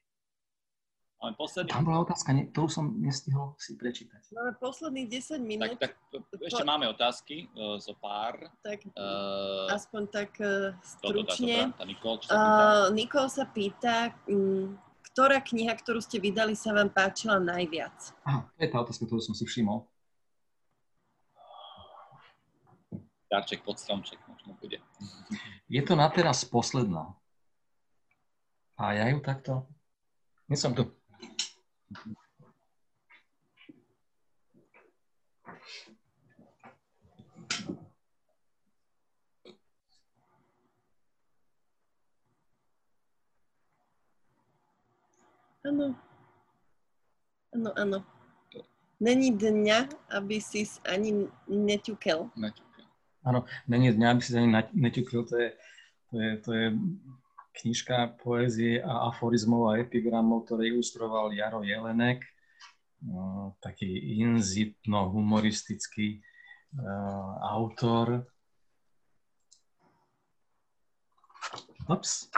[SPEAKER 3] Máme posledný...
[SPEAKER 2] Tam bola otázka, ne, to som nestihol si prečítať.
[SPEAKER 1] Máme posledných 10 minút.
[SPEAKER 3] Tak, tak ešte
[SPEAKER 1] Po-
[SPEAKER 3] máme otázky uh, zo pár.
[SPEAKER 1] Tak
[SPEAKER 3] Uh,
[SPEAKER 1] aspoň tak uh, stručne.
[SPEAKER 3] dobrá, tá Nikol, čo sa pýta?
[SPEAKER 1] Uh, Nikol sa pýta, mm, ktorá kniha, ktorú ste vydali, sa vám páčila najviac?
[SPEAKER 2] Aha, to je tá otázka, ktorú som si všimol.
[SPEAKER 3] Darček pod stromček možno bude.
[SPEAKER 2] Je to na teraz posledná. A ja ju takto... Nie som tu.
[SPEAKER 1] Áno. Áno, áno. Není dňa, aby si ani neťukel.
[SPEAKER 3] Neťuke.
[SPEAKER 2] Áno, není dňa, aby si ani neťukil, to je, to je, to je knižka poézie a aforizmov a epigramov, ktoré ilustroval Jaro Jelenek, no, taký inzitno-humoristický uh, autor. Ups.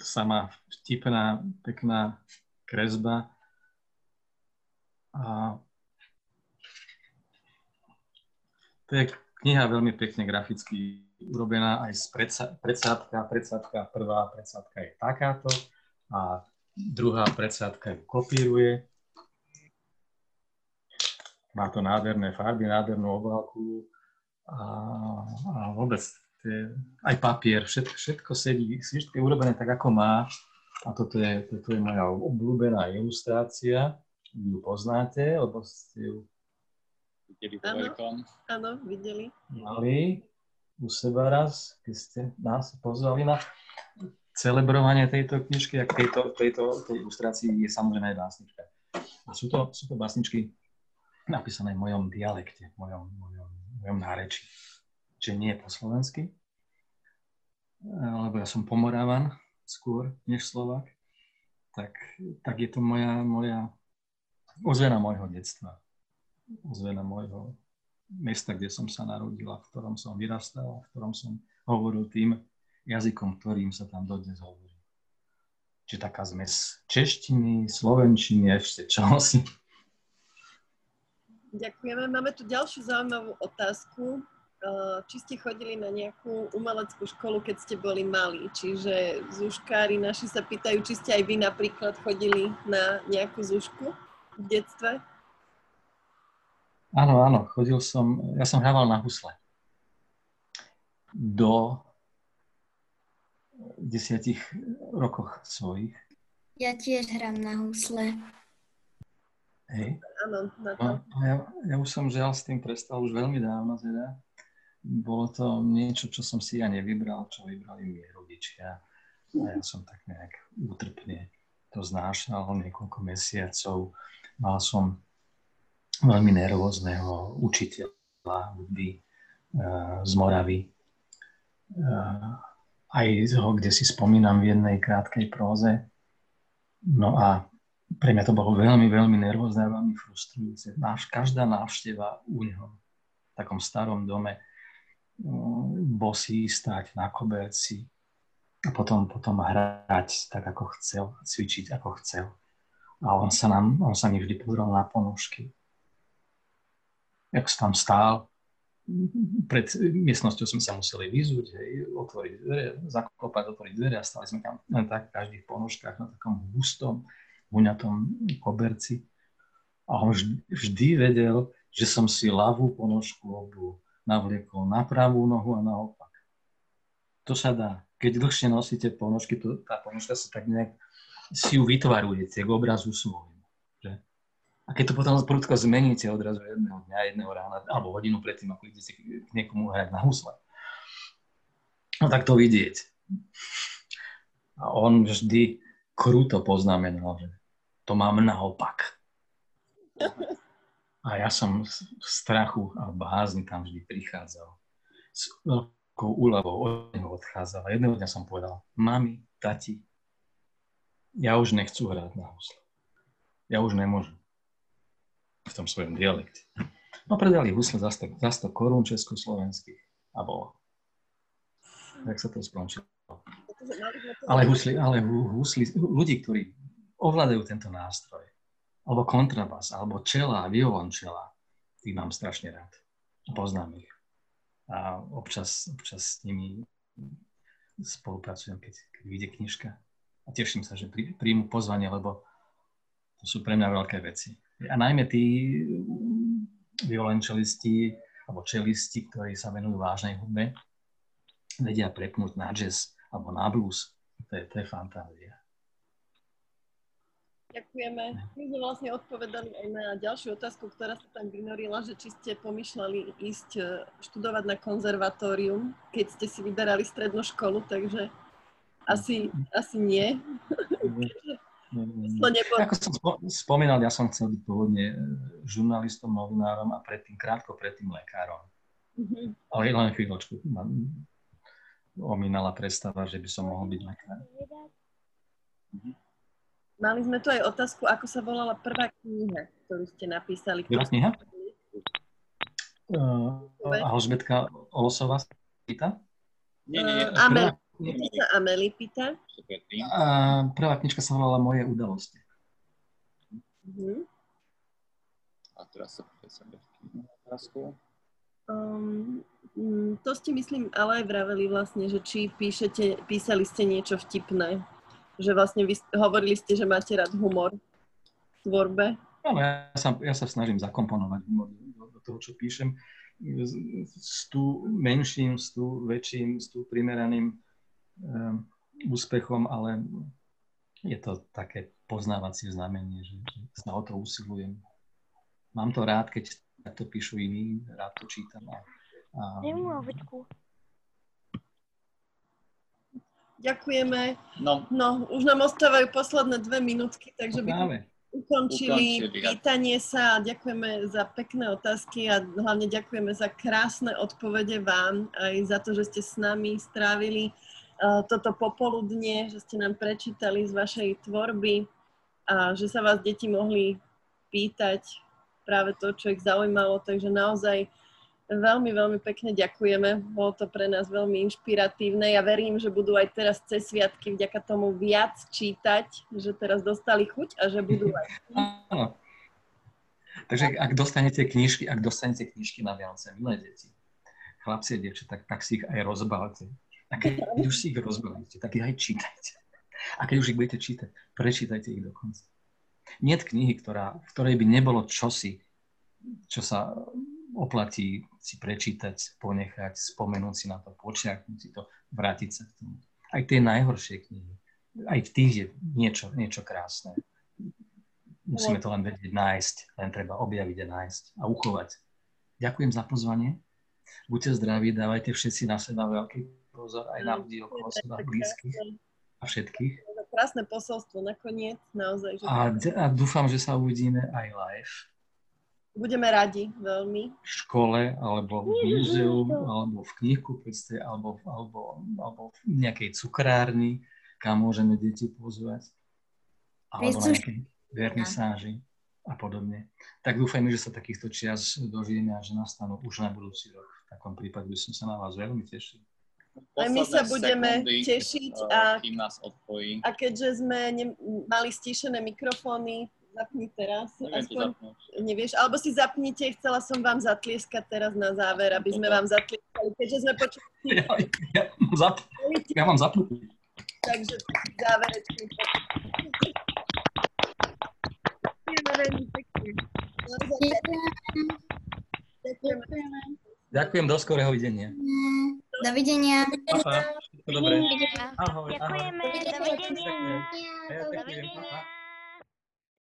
[SPEAKER 2] Sama vtipná, pekná kresba. A to je kniha veľmi pekne graficky urobená aj z predsádka. Predsádka prvá predsádka je takáto a druhá predsádka ju kopíruje. Má to nádherné farby, nádhernú obálku a, a vôbec aj papier, všetko, všetko sedí, všetko je urobené tak, ako má. A toto je, toto je moja obľúbená ilustrácia. Vy ju poznáte, lebo ste ju
[SPEAKER 3] Videli
[SPEAKER 1] Áno. videli.
[SPEAKER 2] mali u seba raz, keď ste nás pozvali na celebrovanie tejto knižky a tejto, tejto tej ilustrácii je samozrejme aj básnička. A sú to, sú to básničky napísané v mojom dialekte, v mojom, mojom, mojom nárečí. Čiže nie po slovensky, lebo ja som pomorávan skôr než Slovák, tak, tak je to moja, moja ozvena môjho detstva. Ozvena môjho mesta, kde som sa narodil a v ktorom som vyrastal v ktorom som hovoril tým jazykom, ktorým sa tam dodnes hovorí. Čiže taká zmes češtiny, slovenčiny, ešte čosi.
[SPEAKER 1] Ďakujeme. Máme tu ďalšiu zaujímavú otázku. Uh, Či ste chodili na nejakú umeleckú školu, keď ste boli malí? Čiže zúškári naši sa pýtajú, či ste aj vy napríklad chodili na nejakú zúšku v detstve?
[SPEAKER 2] Áno, áno, chodil som, ja som hrával na husle. Do desiatich rokoch svojich.
[SPEAKER 4] Ja tiež hrám na husle.
[SPEAKER 2] Hej.
[SPEAKER 1] Áno, na to.
[SPEAKER 2] No, a ja, ja už som žiaľ s tým prestal už veľmi dávno teda. Bolo to niečo, čo som si ja nevybral, čo vybrali mi rodičia. A ja som tak nejak útrpne to znášal niekoľko mesiacov. Mal som veľmi nervózneho učiteľa hudby eh, z Moravy. Eh, Aj ho, kde si spomínam v jednej krátkej próze. No a pre mňa to bolo veľmi, veľmi nervózne a veľmi frustrujúce. Náš, každá návšteva u neho v takom starom dome bosí stať na koberci a potom, potom hrať tak, ako chcel, cvičiť, ako chcel. A on sa, nám, on sa mi vždy pozeral na ponožky. Jak tam stál, pred miestnosťou sme sa museli vyzúť, hej, otvoriť dvere, zaklopať, otvoriť dvere a stali sme tam len tak v každých ponožkách na takom hustom, huňatom koberci. A on vždy, vždy vedel, že som si ľavú ponožku obu navliekol na pravú nohu a naopak. To sa dá. Keď dlhšie nosíte ponožky, to, tá ponožka sa tak nejak si ju vytvarujete k obrazu svojmu. A keď to potom prudko zmeníte odrazu jedného dňa, jedného rána, alebo hodinu predtým, ako idete k niekomu hrať na husle, no tak to vidieť. A on vždy kruto poznamenal, že to mám naopak. A ja som v strachu a bázni tam vždy prichádzal. S veľkou úľavou od neho odchádzal. A jedného dňa som povedal, mami, tati, ja už nechcú hrať na husle. Ja už nemôžem. V tom svojom dialekte. No predali husle za 100, za 100 korún československých a bolo. Tak sa to skončilo. Ale, husli, ale husli, ľudí, ktorí ovládajú tento nástroj, alebo kontrabas, alebo čela, violončela, tých mám strašne rád. Poznám ich. A občas, občas s nimi spolupracujem, keď, keď vyjde knižka. A teším sa, že príjmu pozvanie, lebo to sú pre mňa veľké veci. A najmä tí violončelisti alebo čelisti, ktorí sa venujú vážnej hudbe, vedia prepnúť na jazz alebo na blues. To je, to je fantázia.
[SPEAKER 1] Ďakujeme. My sme vlastne odpovedali aj na ďalšiu otázku, ktorá sa tam vynorila, že či ste pomýšľali ísť e, študovať na konzervatórium, keď ste si vyberali strednú školu, takže asi, asi nie.
[SPEAKER 2] To nebol... Ako som spomínal, ja som chcel byť pôvodne e, žurnalistom, novinárom a predtým, krátko predtým lekárom. Mm-hmm. Ale len chvíľočku ma omínala predstava, že by som mohol byť lekár.
[SPEAKER 1] Mm-hmm. Mali sme tu aj otázku, ako sa volala prvá kniha, ktorú ste napísali.
[SPEAKER 2] Prvá kniha? Uh, Alžbetka Olosová pýta?
[SPEAKER 1] Nie, nie, nie. Uh, Amel, Ameli pýta.
[SPEAKER 2] A prvá knižka sa volala Moje udalosti.
[SPEAKER 3] Uh-huh. A teraz sa pýta
[SPEAKER 1] Um, to ste myslím ale aj vraveli vlastne, že či píšete, písali ste niečo vtipné. Že vlastne vy hovorili ste, že máte rád humor v tvorbe.
[SPEAKER 2] Áno, ja sa, ja sa snažím zakomponovať humor do, do toho, čo píšem. S, s tú menším, s tú väčším, s tú primeraným um, úspechom, ale je to také poznávacie znamenie, že, že sa o to usilujem. Mám to rád, keď to píšu iní, rád to čítam. A, a...
[SPEAKER 1] Ďakujeme. No. no, už nám ostávajú posledné dve minútky, takže by sme ukončili, ukončili pýtanie sa a ďakujeme za pekné otázky a hlavne ďakujeme za krásne odpovede vám aj za to, že ste s nami strávili uh, toto popoludne, že ste nám prečítali z vašej tvorby a že sa vás deti mohli pýtať práve to, čo ich zaujímalo. Takže naozaj veľmi, veľmi pekne ďakujeme. Bolo to pre nás veľmi inšpiratívne. Ja verím, že budú aj teraz cez sviatky vďaka tomu viac čítať, že teraz dostali chuť a že budú aj... Áno.
[SPEAKER 2] Takže ak dostanete knižky, ak dostanete knižky na Vianoce, milé deti, chlapci a dievčatá, tak, tak si ich aj rozbalte. A keď už si ich rozbalíte, tak ich aj čítajte. A keď už ich budete čítať, prečítajte ich dokonca. Nie knihy, ktorá, v ktorej by nebolo čosi, čo sa oplatí si prečítať, ponechať, spomenúť si na to, počiaknúť si to, vrátiť sa k tomu. Aj tie najhoršie knihy, aj v tých je niečo, niečo krásne. Musíme to len vedieť nájsť, len treba objaviť a nájsť a uchovať. Ďakujem za pozvanie. Buďte zdraví, dávajte všetci na seba veľký pozor, aj na ľudí okolo seba, blízkych a všetkých
[SPEAKER 1] krásne posolstvo nakoniec, naozaj. Že
[SPEAKER 2] a, a dúfam, že sa uvidíme aj live.
[SPEAKER 1] Budeme radi veľmi.
[SPEAKER 2] V škole, alebo v múzeu, alebo v knihkupectve, alebo, alebo, alebo v nejakej cukrárni, kam môžeme deti pozvať. Alebo na nejakej vernisáži a podobne. Tak dúfajme, že sa takýchto čias dožijeme a že nastanú už na budúci rok. V takom prípade by som sa na vás veľmi tešil.
[SPEAKER 1] Aj my sa budeme sekundy, tešiť a,
[SPEAKER 3] kým nás odpojí.
[SPEAKER 1] a keďže sme ne, mali stíšené mikrofóny, zapni teraz.
[SPEAKER 3] Aspoň,
[SPEAKER 1] nevieš, alebo si zapnite, chcela som vám zatlieskať teraz na záver, aby sme vám zatlieskali, keďže sme počuli.
[SPEAKER 2] Ja, ja, zap, ja mám zapnutý.
[SPEAKER 1] Takže záverečný. Ďakujeme veľmi pekne.
[SPEAKER 2] Ďakujeme. Ďakujem, do skorého videnia.
[SPEAKER 4] Dovidenia.
[SPEAKER 2] Dovidenia. Dobre.
[SPEAKER 4] Ahoj. Ďakujeme. Dovidenia.
[SPEAKER 2] Dovidenia.